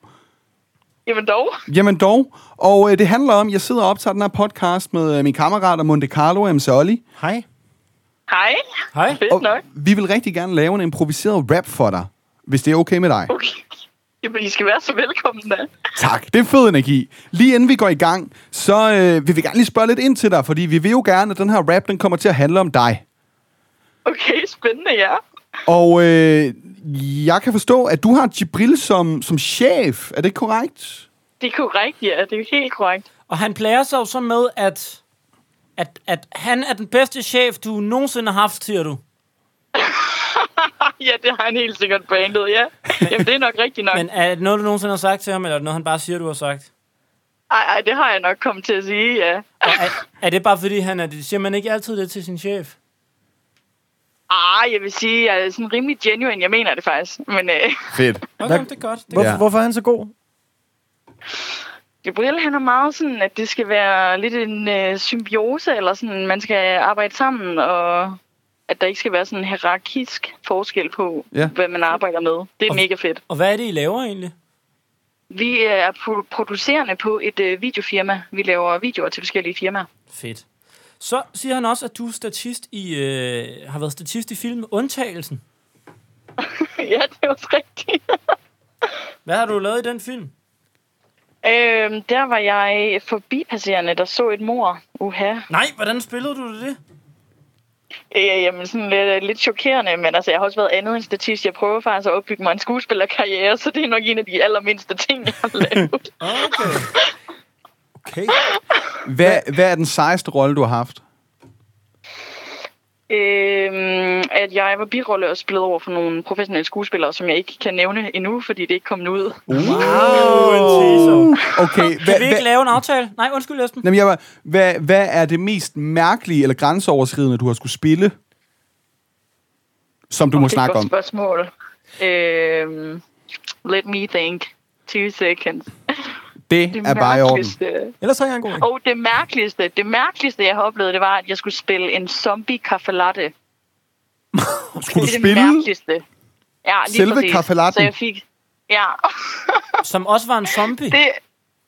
[SPEAKER 6] Jamen dog.
[SPEAKER 2] Jamen dog. Og øh, det handler om, jeg sidder og optager den her podcast med øh, min kammerat Monte Carlo og MC Olli.
[SPEAKER 3] Hej.
[SPEAKER 6] Hej.
[SPEAKER 1] Hej.
[SPEAKER 6] Fedt
[SPEAKER 2] Og
[SPEAKER 6] nok.
[SPEAKER 2] vi vil rigtig gerne lave en improviseret rap for dig, hvis det er okay med dig.
[SPEAKER 6] Okay. Jamen, I skal være så velkommen da.
[SPEAKER 2] Tak, det er fed energi. Lige inden vi går i gang, så øh, vil vi gerne lige spørge lidt ind til dig, fordi vi vil jo gerne, at den her rap, den kommer til at handle om dig.
[SPEAKER 6] Okay, spændende, ja.
[SPEAKER 2] Og øh, jeg kan forstå, at du har Jibril som, som chef. Er det korrekt?
[SPEAKER 6] Det er korrekt, ja. Det er helt korrekt.
[SPEAKER 1] Og han plager sig jo så med, at, at, at han er den bedste chef, du nogensinde har haft, siger du. *laughs*
[SPEAKER 6] ja, det har han helt sikkert brandet, ja. Jamen, det er nok rigtigt nok.
[SPEAKER 1] Men er det noget, du nogensinde har sagt til ham, eller er det noget, han bare siger, du har sagt?
[SPEAKER 6] Ej, ej, det har jeg nok kommet til at sige, ja.
[SPEAKER 1] Er, er det bare fordi, han er det? Siger man ikke altid det til sin chef?
[SPEAKER 6] Ah, jeg vil sige, jeg er sådan rimelig genuine. Jeg mener det faktisk. Men øh,
[SPEAKER 2] Fedt.
[SPEAKER 1] Okay, det er godt. Det er
[SPEAKER 3] Hvor,
[SPEAKER 2] Ja.
[SPEAKER 3] Hvorfor er han så god?
[SPEAKER 6] Gabriel, han er meget sådan, at det skal være lidt en øh, symbiose, eller sådan, man skal arbejde sammen, og at der ikke skal være sådan en hierarkisk forskel på,
[SPEAKER 2] Ja.
[SPEAKER 6] hvad man arbejder med. Det er
[SPEAKER 1] Og-
[SPEAKER 6] mega fedt.
[SPEAKER 1] Og hvad er det, I laver egentlig?
[SPEAKER 6] Vi er pro- producerende på et øh, videofirma. Vi laver videoer til forskellige firmaer.
[SPEAKER 1] Fedt. Så siger han også, at du er statist i, øh, har været statist i filmen Undtagelsen. *laughs*
[SPEAKER 6] ja, det er også rigtigt. *laughs*
[SPEAKER 1] Hvad har du lavet i den film?
[SPEAKER 6] øhm, der var jeg forbipasserende, der så et mor. Uha.
[SPEAKER 1] Nej, hvordan spillede du det?
[SPEAKER 6] Øh, jamen, sådan lidt, lidt chokerende, men altså, jeg har også været andet end statist. Jeg prøver faktisk at opbygge mig en skuespillerkarriere, *laughs* så det er nok en af de allermindste ting, jeg har lavet.
[SPEAKER 1] Okay.
[SPEAKER 3] Okay.
[SPEAKER 2] Hvad, hvad er den sejeste rolle, du har haft?
[SPEAKER 6] øhm, at jeg var birolle og spillede over for nogle professionelle skuespillere, som jeg ikke kan nævne endnu, fordi det ikke kommet ud.
[SPEAKER 1] Wow, en teaser.
[SPEAKER 2] Okay,
[SPEAKER 1] Kan
[SPEAKER 2] hvad,
[SPEAKER 1] vi ikke
[SPEAKER 2] hvad,
[SPEAKER 1] lave en aftale? Nej, undskyld, Esben.
[SPEAKER 2] jamen, jeg var, hvad, hvad er det mest mærkelige eller grænseoverskridende, du har skulle spille? Som du må
[SPEAKER 6] det er et
[SPEAKER 2] snakke
[SPEAKER 6] godt
[SPEAKER 2] om.
[SPEAKER 6] spørgsmål. Øhm, let me think. Two seconds.
[SPEAKER 2] Det
[SPEAKER 6] Det
[SPEAKER 2] er bare i orden.
[SPEAKER 6] mærkeligste-
[SPEAKER 3] Ellers har jeg en god.
[SPEAKER 6] Og det mærkeligste, det mærkeligste, jeg har oplevet, det var, at jeg skulle spille en zombie kaffe latte. *laughs*
[SPEAKER 2] Skulle du
[SPEAKER 6] det er det
[SPEAKER 2] spille?
[SPEAKER 6] mærkeligste. Ja, lige
[SPEAKER 2] Selve
[SPEAKER 6] præcis.
[SPEAKER 2] kaffe latten?
[SPEAKER 6] Så jeg fik... Ja, *laughs*
[SPEAKER 1] Som også var en zombie.
[SPEAKER 6] det,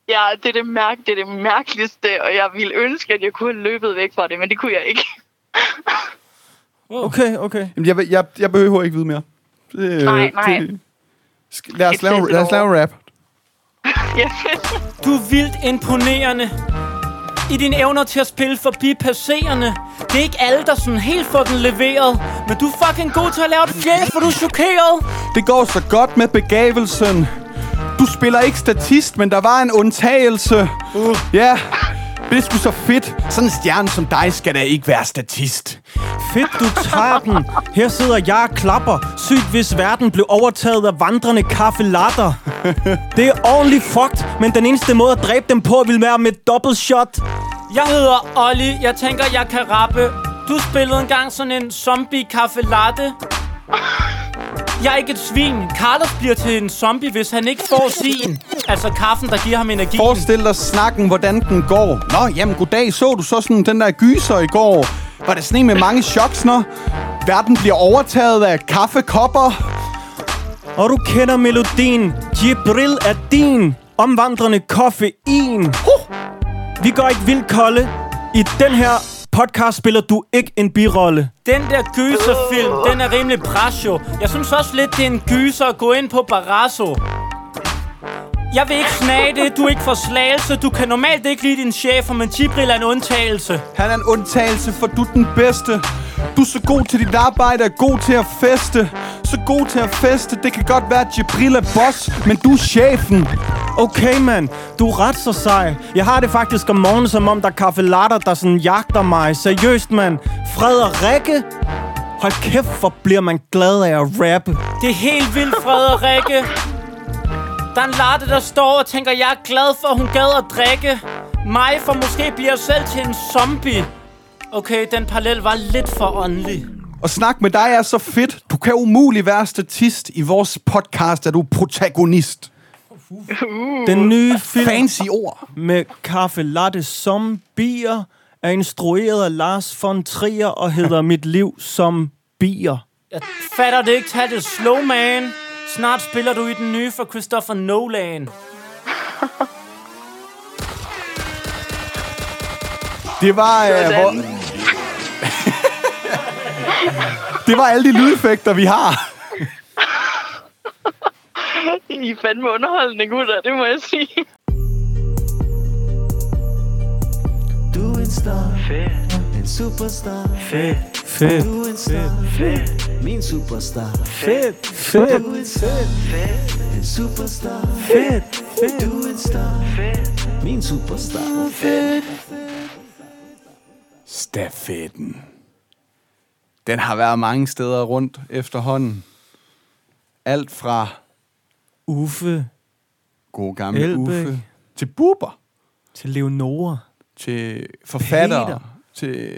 [SPEAKER 6] ja, det er det, mærk, det er det mærkeligste, og jeg ville ønske, at jeg kunne have løbet væk fra det, men det kunne jeg ikke.
[SPEAKER 3] Okay, okay.
[SPEAKER 2] Jamen, jeg, jeg, jeg behøver ikke vide mere. Det,
[SPEAKER 6] Nej, nej.
[SPEAKER 2] Det, lad, os lave, lad os lave en rap.
[SPEAKER 6] Ja, *laughs*
[SPEAKER 1] Du er vildt imponerende i dine evner til at spille forbi passerende. Det er ikke alle, der sådan helt får den leveret. Men du er fucking god til at lave et fjes, hvor du er chokeret.
[SPEAKER 2] Det går så godt med begavelsen. Du spiller ikke statist, men der var en undtagelse. Uh. Ja, det er sgu så fedt. Sådan en stjerne som dig skal da ikke være statist.
[SPEAKER 3] Fedt, du tager den. Her sidder jeg og klapper. Sygt, hvis verden blev overtaget af vandrende kaffelatter. Det er ordentligt fucked, men den eneste måde at dræbe dem på vil være med dobbelt shot.
[SPEAKER 1] Jeg hedder Olli. Jeg tænker, jeg kan rappe. Du spillede engang sådan en zombie kaffe latte. Jeg er ikke et svin. Carlos bliver til en zombie, hvis han ikke får sin. Altså kaffen, der giver ham energi.
[SPEAKER 2] Forestil dig snakken, hvordan den går. Nå, jamen goddag, så du så sådan den der gyser i går? Var det sådan en med mange choks, når verden bliver overtaget af kaffekopper?
[SPEAKER 3] Og du kender melodien. Jibril er din. Omvandrende koffein. Huh. Vi går ikke vildt kolde i den her podcast spiller du ikke en birolle.
[SPEAKER 1] Den der gyserfilm, den er rimelig brasjo. Jeg synes også lidt, det er en gyser at gå ind på Barrasso. Jeg vil ikke snage det, du er ikke for slagelse. Du kan normalt ikke lide din chef, men Jibril er en undtagelse.
[SPEAKER 2] Han er en undtagelse, for du er den bedste. Du er så god til dit arbejde, er god til at feste. Så god til at feste, det kan godt være, at Jibril er boss, men du er chefen.
[SPEAKER 3] Okay, mand. Du er ret så sej. Jeg har det faktisk om morgenen, som om der er kaffe latter, der sådan jagter mig. Seriøst, mand. Frederikke? Hold kæft, hvor bliver man glad af at rappe.
[SPEAKER 1] Det er helt vildt, Frederikke. Der er en latte, der står og tænker, jeg er glad for, at hun gad at drikke. Mig for måske bliver selv til en zombie. Okay, den parallel var lidt for åndelig.
[SPEAKER 2] Og snak med dig er så fedt. Du kan umuligt være statist. I vores podcast er du protagonist.
[SPEAKER 3] Den nye film
[SPEAKER 2] Fancy ord.
[SPEAKER 3] med kaffe latte som bier er instrueret af Lars von Trier og hedder Mit liv som bier.
[SPEAKER 1] Jeg fatter det ikke. Tag det slow, man. Snart spiller du i den nye for Christopher Nolan.
[SPEAKER 2] Det var... Øh, hvor... *laughs* det var alle de lydeffekter, vi har.
[SPEAKER 6] I er fandme underholdende, gutter, det må jeg sige.
[SPEAKER 8] Du er en star. En superstar.
[SPEAKER 3] Fedt, fedt, fedt,
[SPEAKER 8] Min superstar.
[SPEAKER 3] fedt, fedt,
[SPEAKER 8] Du er en star. En superstar.
[SPEAKER 3] fedt, fedt.
[SPEAKER 8] Du er en star. Min superstar.
[SPEAKER 2] Stafetten. Den har været mange steder rundt efterhånden. Alt fra
[SPEAKER 3] Uffe
[SPEAKER 2] god gamle
[SPEAKER 3] Elbæk.
[SPEAKER 2] Uffe til buber,
[SPEAKER 3] til Leonora.
[SPEAKER 2] til forfattere,
[SPEAKER 3] Peter.
[SPEAKER 2] til...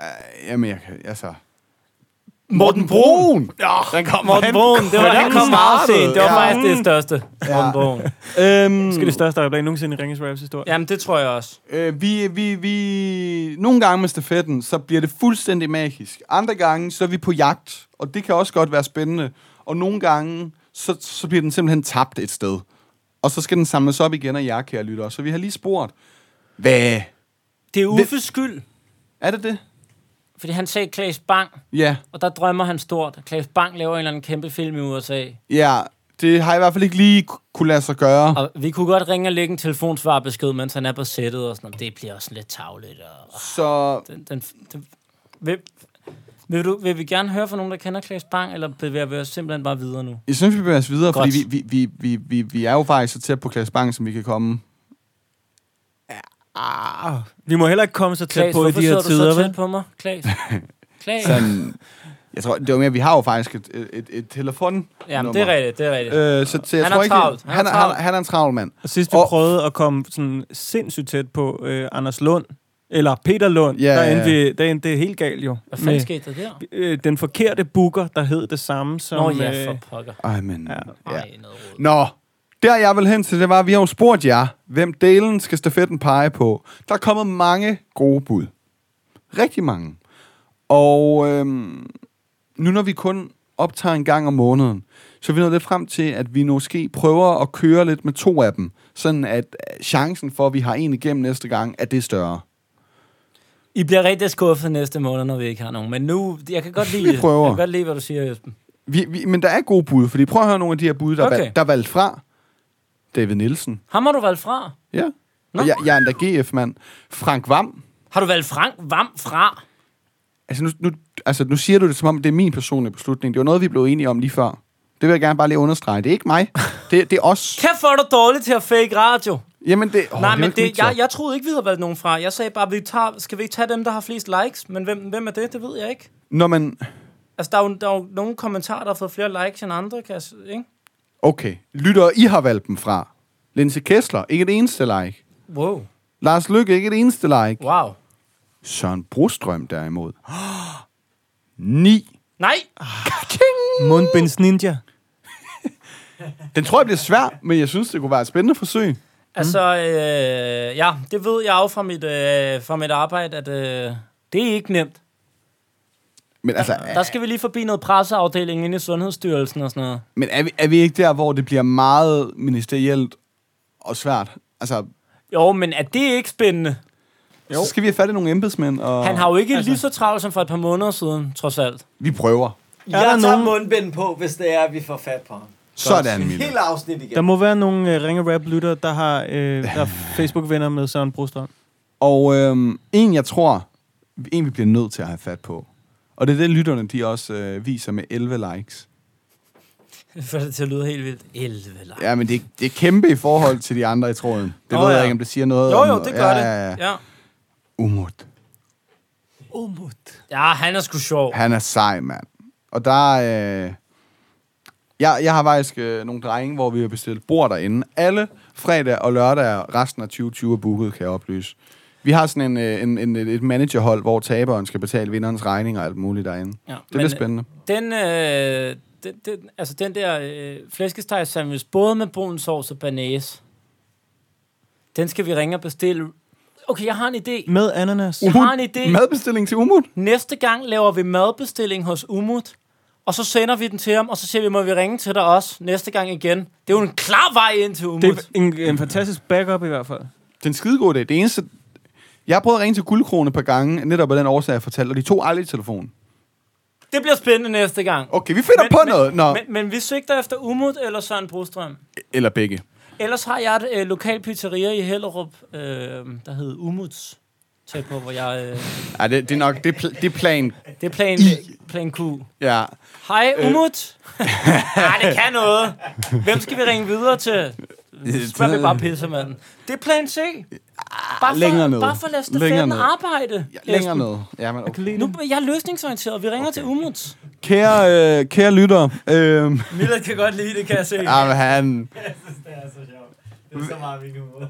[SPEAKER 2] Øh, jamen, jeg kan... Altså...
[SPEAKER 1] Morten Brun.
[SPEAKER 2] Ja, den kom
[SPEAKER 1] Morten Brun, det var, han kom meget sent. Det var
[SPEAKER 2] Ja.
[SPEAKER 1] faktisk det største. Morten Brun.
[SPEAKER 2] Øhm,
[SPEAKER 3] Måske det største øjeblik nogensinde i Ringens Raps historie.
[SPEAKER 1] Jamen, det tror jeg også.
[SPEAKER 2] Øh, vi, vi, vi... Nogle gange med stafetten, så bliver det fuldstændig magisk. Andre gange, så er vi på jagt, og det kan også godt være spændende. Og nogle gange, så, så bliver den simpelthen tabt et sted. Og så skal den samles op igen af jer, kære lyttere. Så vi har lige spurgt, hvad...
[SPEAKER 1] Det er Uffes skyld,
[SPEAKER 2] Er det det?
[SPEAKER 1] Fordi han sagde Klaas Bang,
[SPEAKER 2] Ja.
[SPEAKER 1] og der drømmer han stort. Klaas Bang laver en eller anden kæmpe film i USA.
[SPEAKER 2] Ja, det har i hvert fald ikke lige ku- kunne lade sig gøre.
[SPEAKER 1] Og vi kunne godt ringe og lægge en telefonsvarbesked, mens han er på sættet og sådan noget. Det bliver også lidt tavligt. Og
[SPEAKER 2] Så
[SPEAKER 1] den, den, den, vil, vil, du, vil vi gerne høre fra nogen, der kender Klaas Bang, eller bevæger vi os simpelthen bare videre nu?
[SPEAKER 2] jeg synes, vi bevæger os videre,
[SPEAKER 1] Godt.
[SPEAKER 2] fordi vi, vi, vi, vi, vi, vi er jo faktisk så tæt på Klaas Bang, som vi kan komme.
[SPEAKER 3] Ah, vi må heller ikke komme så tæt
[SPEAKER 1] Klaas,
[SPEAKER 3] på i de her
[SPEAKER 1] sidder du
[SPEAKER 3] tider,
[SPEAKER 1] så
[SPEAKER 3] vel?
[SPEAKER 1] tæt på mig? Klaas? *laughs* Klaas?
[SPEAKER 2] Sådan, jeg tror, det var mere, vi har jo faktisk et, et, et, et telefon.
[SPEAKER 1] Jamen, det er rigtigt, det er rigtigt.
[SPEAKER 2] Øh, så, så jeg
[SPEAKER 1] Han
[SPEAKER 2] tror
[SPEAKER 1] er
[SPEAKER 2] ikke,
[SPEAKER 1] travlt.
[SPEAKER 2] Han, han,
[SPEAKER 1] er
[SPEAKER 2] han,
[SPEAKER 1] travlt.
[SPEAKER 2] han er en travl mand.
[SPEAKER 3] Og sidst vi
[SPEAKER 2] Og-
[SPEAKER 3] prøvede at komme sådan sindssygt tæt på øh, Anders Lund, eller Peter Lund,
[SPEAKER 2] Ja,
[SPEAKER 3] der
[SPEAKER 2] ja,
[SPEAKER 3] endte,
[SPEAKER 2] ja.
[SPEAKER 3] vi, der endte det helt galt jo.
[SPEAKER 1] Hvad fanden skete der der?
[SPEAKER 3] øh, den forkerte booker, der hed det samme som...
[SPEAKER 1] Nå ja,
[SPEAKER 3] øh,
[SPEAKER 1] for pokker.
[SPEAKER 2] Ej, men...
[SPEAKER 3] Ja.
[SPEAKER 2] Ja.
[SPEAKER 1] Ej.
[SPEAKER 2] Nå, der jeg vil hen til, det var, at vi har jo spurgt jer, hvem delen skal stafetten pege på. Der er kommet mange gode bud. Rigtig mange. Og øhm, nu når vi kun optager en gang om måneden, så er vi nået lidt frem til, at vi måske prøver at køre lidt med to af dem. Sådan at øh, chancen for, at vi har en igennem næste gang, at det større.
[SPEAKER 1] I bliver rigtig skuffet næste måned, når vi ikke har nogen. Men nu, jeg kan godt lide
[SPEAKER 2] Vi prøver.
[SPEAKER 1] Jeg kan godt lide, hvad du siger, Esben.
[SPEAKER 2] Vi, vi, men der er gode bud, fordi prøv at høre nogle af de her bud, der. Okay. valg, der er valgt fra. David Nielsen.
[SPEAKER 1] Ham har du valgt fra.
[SPEAKER 2] Ja.
[SPEAKER 1] Nå.
[SPEAKER 2] Og jeg, jeg er endda GF-mand. Frank Vam.
[SPEAKER 1] Har du valgt Frank Vam fra?
[SPEAKER 2] Altså nu, nu, altså, nu siger du det, som om det er min personlige beslutning. Det var noget, vi blev enige om lige før. Det vil jeg gerne bare lige understrege. Det er ikke mig. *laughs* Det, det er os.
[SPEAKER 1] Kæft, hvor er du dårlig til at fake radio.
[SPEAKER 2] Jamen, det, oh,
[SPEAKER 1] Nej,
[SPEAKER 2] det
[SPEAKER 1] men det, jeg, jeg troede ikke, vi havde valgt nogen fra. Jeg sagde bare, vi tager, skal vi ikke tage dem, der har flest likes? Men hvem, hvem er det? Det ved jeg ikke.
[SPEAKER 2] Når man...
[SPEAKER 1] Altså, der er, jo, der er jo nogle kommentarer, der har fået flere likes end andre, kan jeg, ikke?
[SPEAKER 2] Okay. Lytter, I har valgt dem fra. Lindsay Kessler, ikke et eneste like.
[SPEAKER 1] Wow.
[SPEAKER 2] Lars Lykke, ikke et eneste like.
[SPEAKER 1] Wow.
[SPEAKER 2] Søren Brostrøm derimod. *gasps* Ni.
[SPEAKER 1] Nej!
[SPEAKER 3] Mundbinds Ninja. *laughs*
[SPEAKER 2] Den tror jeg bliver svær, men jeg synes, det kunne være et spændende forsøg.
[SPEAKER 1] Altså, øh, ja, det ved jeg jo fra mit, øh, fra mit arbejde, at øh, det er ikke nemt.
[SPEAKER 2] Men altså,
[SPEAKER 1] Der skal vi lige forbi noget presseafdeling inde i Sundhedsstyrelsen og sådan noget.
[SPEAKER 2] men er, vi, er vi ikke der, hvor det bliver meget ministerielt og svært? Altså,
[SPEAKER 1] Jo, men er det ikke spændende?
[SPEAKER 2] Så skal vi have fat i nogle embedsmænd, og
[SPEAKER 1] Han har jo ikke altså. lige så travlt som for et par måneder siden, trods alt.
[SPEAKER 2] vi prøver.
[SPEAKER 3] der
[SPEAKER 4] Jeg tager
[SPEAKER 3] nogen-
[SPEAKER 4] mundbind på, hvis det er, at vi får fat på ham.
[SPEAKER 2] Sådan, Mille.
[SPEAKER 4] Hele afsnit igen.
[SPEAKER 3] Der må være nogle uh, ringe rap lytter der har øh, *laughs* der er Facebook-venner med Søren Brostrøm.
[SPEAKER 2] Og øhm, en, jeg tror, en vi bliver nødt til at have fat på. Og det er det, lytterne de også øh, viser med 11 likes.
[SPEAKER 1] For det til at lyde helt vildt. 11 like.
[SPEAKER 2] Ja, men det, det er kæmpe i forhold til de andre i tråden. Det
[SPEAKER 1] Nå,
[SPEAKER 2] ved jeg
[SPEAKER 1] ja.
[SPEAKER 2] ikke, om det siger noget
[SPEAKER 1] Jo,
[SPEAKER 2] om...
[SPEAKER 1] jo, det gør
[SPEAKER 2] ja,
[SPEAKER 1] det.
[SPEAKER 2] Ja. Umut.
[SPEAKER 1] Umut. Ja, han er sgu sjov.
[SPEAKER 2] Han er sej, mand. Og der er... Øh... Jeg, jeg har faktisk øh, nogle drenge, hvor vi har bestilt bord derinde. Alle fredag og lørdag resten af 2020 er booket, kan jeg oplyse. Vi har sådan en, øh, en, en, et managerhold, hvor taberen skal betale vinderens regning og alt muligt derinde.
[SPEAKER 1] Ja,
[SPEAKER 2] Det bliver spændende.
[SPEAKER 1] Den, øh, den, den, altså den der øh, flæskesteg sandwich, både med brun sovs og banæs, den skal vi ringe og bestille. Okay, jeg har en idé.
[SPEAKER 3] Med ananas.
[SPEAKER 1] Jeg har en idé.
[SPEAKER 2] Madbestilling til Umut?
[SPEAKER 1] Næste gang laver vi madbestilling hos Umut, og så sender vi den til ham, og så siger vi, må vi ringe til dig også næste gang igen. Det er jo en klar vej ind til Umut.
[SPEAKER 3] Det er en, en fantastisk backup i hvert fald.
[SPEAKER 2] Det er en skidegod idé. Det eneste... Jeg har prøvet at ringe til Guldkrone et par gange, netop af den årsag, jeg fortalte, og de tog aldrig telefonen.
[SPEAKER 1] Det bliver spændende næste gang.
[SPEAKER 2] Okay, vi finder
[SPEAKER 1] Men-
[SPEAKER 2] på
[SPEAKER 1] men-
[SPEAKER 2] noget. Nå.
[SPEAKER 1] Men, men vi sigter efter Umut eller Søren Brostrøm.
[SPEAKER 2] Eller begge.
[SPEAKER 1] Ellers har jeg et øh, lokal pizzeria i Hellerup, øh, der hedder Umuts. Tæt på, hvor jeg... Øh,
[SPEAKER 2] Ja, det, det er nok... Det pl- det er plan...
[SPEAKER 1] det er plan, plan Q.
[SPEAKER 2] Ja.
[SPEAKER 1] Hej, Umut. Nej, *laughs* det kan noget. Hvem skal vi ringe videre til? Spørg vi bare pissemanden. Det er plan C. Bare for,
[SPEAKER 2] Længere ned.
[SPEAKER 1] Bare for at lade
[SPEAKER 2] ned.
[SPEAKER 1] arbejde.
[SPEAKER 2] Ja, længere ned. Ja, men okay.
[SPEAKER 1] Nu, jeg er løsningsorienteret. Vi ringer okay. til Umuts.
[SPEAKER 2] Kære, øh, kære lytter. Øh,
[SPEAKER 1] Milla kan godt lide det, kan jeg se.
[SPEAKER 2] ja, men han...
[SPEAKER 4] Det er så sjovt. Det er så meget min humor.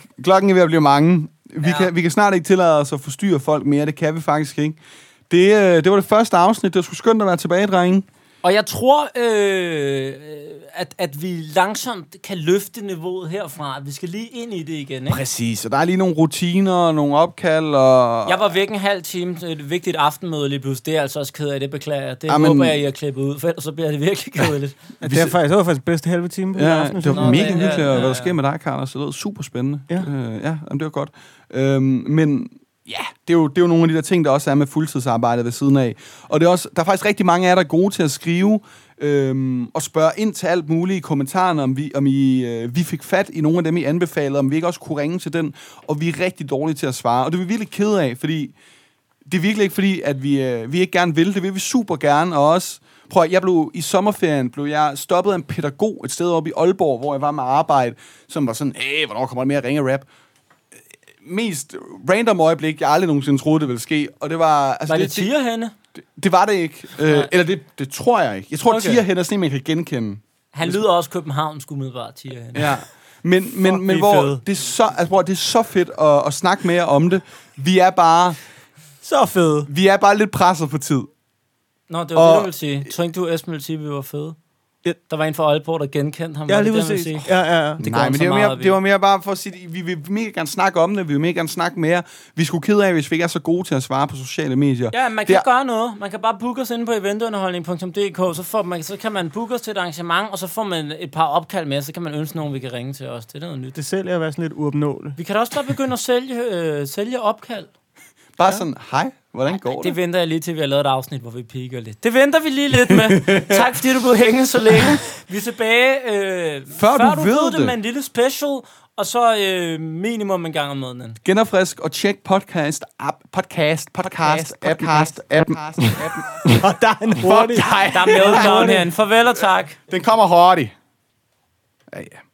[SPEAKER 4] *laughs*
[SPEAKER 2] Klokken er ved at blive mange. Vi,
[SPEAKER 1] Ja.
[SPEAKER 2] kan, vi kan snart ikke tillade os at forstyrre folk mere. Det kan vi faktisk ikke. Det, øh, det var det første afsnit. Det var sgu skønt at være tilbage, drenge.
[SPEAKER 1] Og jeg tror, øh, at, at vi langsomt kan løfte niveauet herfra. Vi skal lige ind i det igen, ikke?
[SPEAKER 2] Præcis. Og der er lige nogle rutiner og nogle opkald. Og...
[SPEAKER 1] Jeg var væk en halv time til et vigtigt aftenmøde lige pludselig. Det er altså også ked af, det beklager jeg. Det
[SPEAKER 2] Jamen-
[SPEAKER 1] håber jeg, I har klippet ud, for ellers så bliver det virkelig kedeligt. *laughs*
[SPEAKER 3] Det, er faktisk, det var faktisk bedste halve time på
[SPEAKER 2] Ja,
[SPEAKER 3] aftenen,
[SPEAKER 2] det var
[SPEAKER 1] Nå,
[SPEAKER 2] mega hyggeligt,
[SPEAKER 1] ja,
[SPEAKER 2] ja,
[SPEAKER 1] ja,
[SPEAKER 2] hvad der sker med dig, Carlos. Det lød super spændende.
[SPEAKER 3] Ja.
[SPEAKER 2] øh, ja jamen, det var godt. Øhm, men ja, det er, jo, det er jo nogle af de der ting, der også er med fuldtidsarbejde ved siden af. Og det er også, der er faktisk rigtig mange af jer, der er gode til at skrive øhm, og spørge ind til alt muligt i kommentarerne, om vi, om I, øh, vi fik fat i nogle af dem, I anbefalede, om vi ikke også kunne ringe til den. Og vi er rigtig dårlige til at svare. Og det er vi virkelig ked af, fordi det er virkelig ikke fordi, at vi, øh, vi ikke gerne vil. Det vil vi super gerne, og også... Prøv at, jeg blev i sommerferien blev jeg stoppet af en pædagog et sted oppe i Aalborg, hvor jeg var med arbejde, som var sådan, hey, hvornår kommer der mere ringe rap? Mest random øjeblik, jeg aldrig nogensinde troede, det ville ske. Og det var... Altså,
[SPEAKER 1] Var det tiger henne?
[SPEAKER 2] det, det, var det ikke. Øh, eller det, det tror jeg ikke. Jeg tror,
[SPEAKER 1] Okay.
[SPEAKER 2] hen er sådan en, man kan genkende.
[SPEAKER 1] Han lyder også københavnsk umiddelbart, tiger henne.
[SPEAKER 2] Ja. Men, men,
[SPEAKER 1] Fuck,
[SPEAKER 2] men hvor
[SPEAKER 1] fede.
[SPEAKER 2] det er, så, altså, hvor det er så fedt at, at snakke mere om det. Vi er bare,
[SPEAKER 3] Så fed.
[SPEAKER 2] vi er bare lidt presset på tid.
[SPEAKER 1] Nå, det var
[SPEAKER 2] Og-
[SPEAKER 1] det, du ville sige. Tror ikke, du, Esben, ville sige, at vi var fede?
[SPEAKER 3] Ja.
[SPEAKER 1] Der var en fra Aalborg, der genkendte ham.
[SPEAKER 3] Ja, lige
[SPEAKER 1] det det?
[SPEAKER 3] Ja, ja, ja.
[SPEAKER 1] Det
[SPEAKER 2] Nej,
[SPEAKER 1] han
[SPEAKER 2] men det var, mere, det var mere bare for at sige, vi vil mega gerne snakke om det, vi vil mega gerne snakke mere. Vi skulle kede af, hvis vi ikke er så gode til at svare på sociale medier.
[SPEAKER 1] Ja, man kan
[SPEAKER 2] Det er-
[SPEAKER 1] gøre noget. Man kan bare booke os inde på eventunderholdning.dk, så, får man, så kan man booke os til et arrangement, og så får man et par opkald med, så kan man ønske nogen, vi kan ringe til os. Det er noget nyt.
[SPEAKER 3] Det sælger at være sådan lidt uopnåeligt.
[SPEAKER 1] Vi kan da også bare begynde at sælge, øh, sælge opkald.
[SPEAKER 2] Bare sådan, hej, hvordan går det?
[SPEAKER 1] Det venter jeg lige til, vi har lavet et afsnit, hvor vi piker lidt. Det venter vi lige lidt med. *laughs* tak fordi du blev hængende så længe. Vi er tilbage, øh,
[SPEAKER 2] Før du
[SPEAKER 1] du
[SPEAKER 2] ved
[SPEAKER 1] ved det,
[SPEAKER 2] det.
[SPEAKER 1] med en lille special, og så øh, minimum en gang om måneden.
[SPEAKER 2] Genopfrisk og tjek podcast, app, podcast, podcast, podcast, podcast, appen. *laughs*
[SPEAKER 3] Og der er en hurtig...
[SPEAKER 1] Der er meltdown *laughs* herinde. Farvel og tak.
[SPEAKER 2] Den kommer hurtigt. Ja, ja.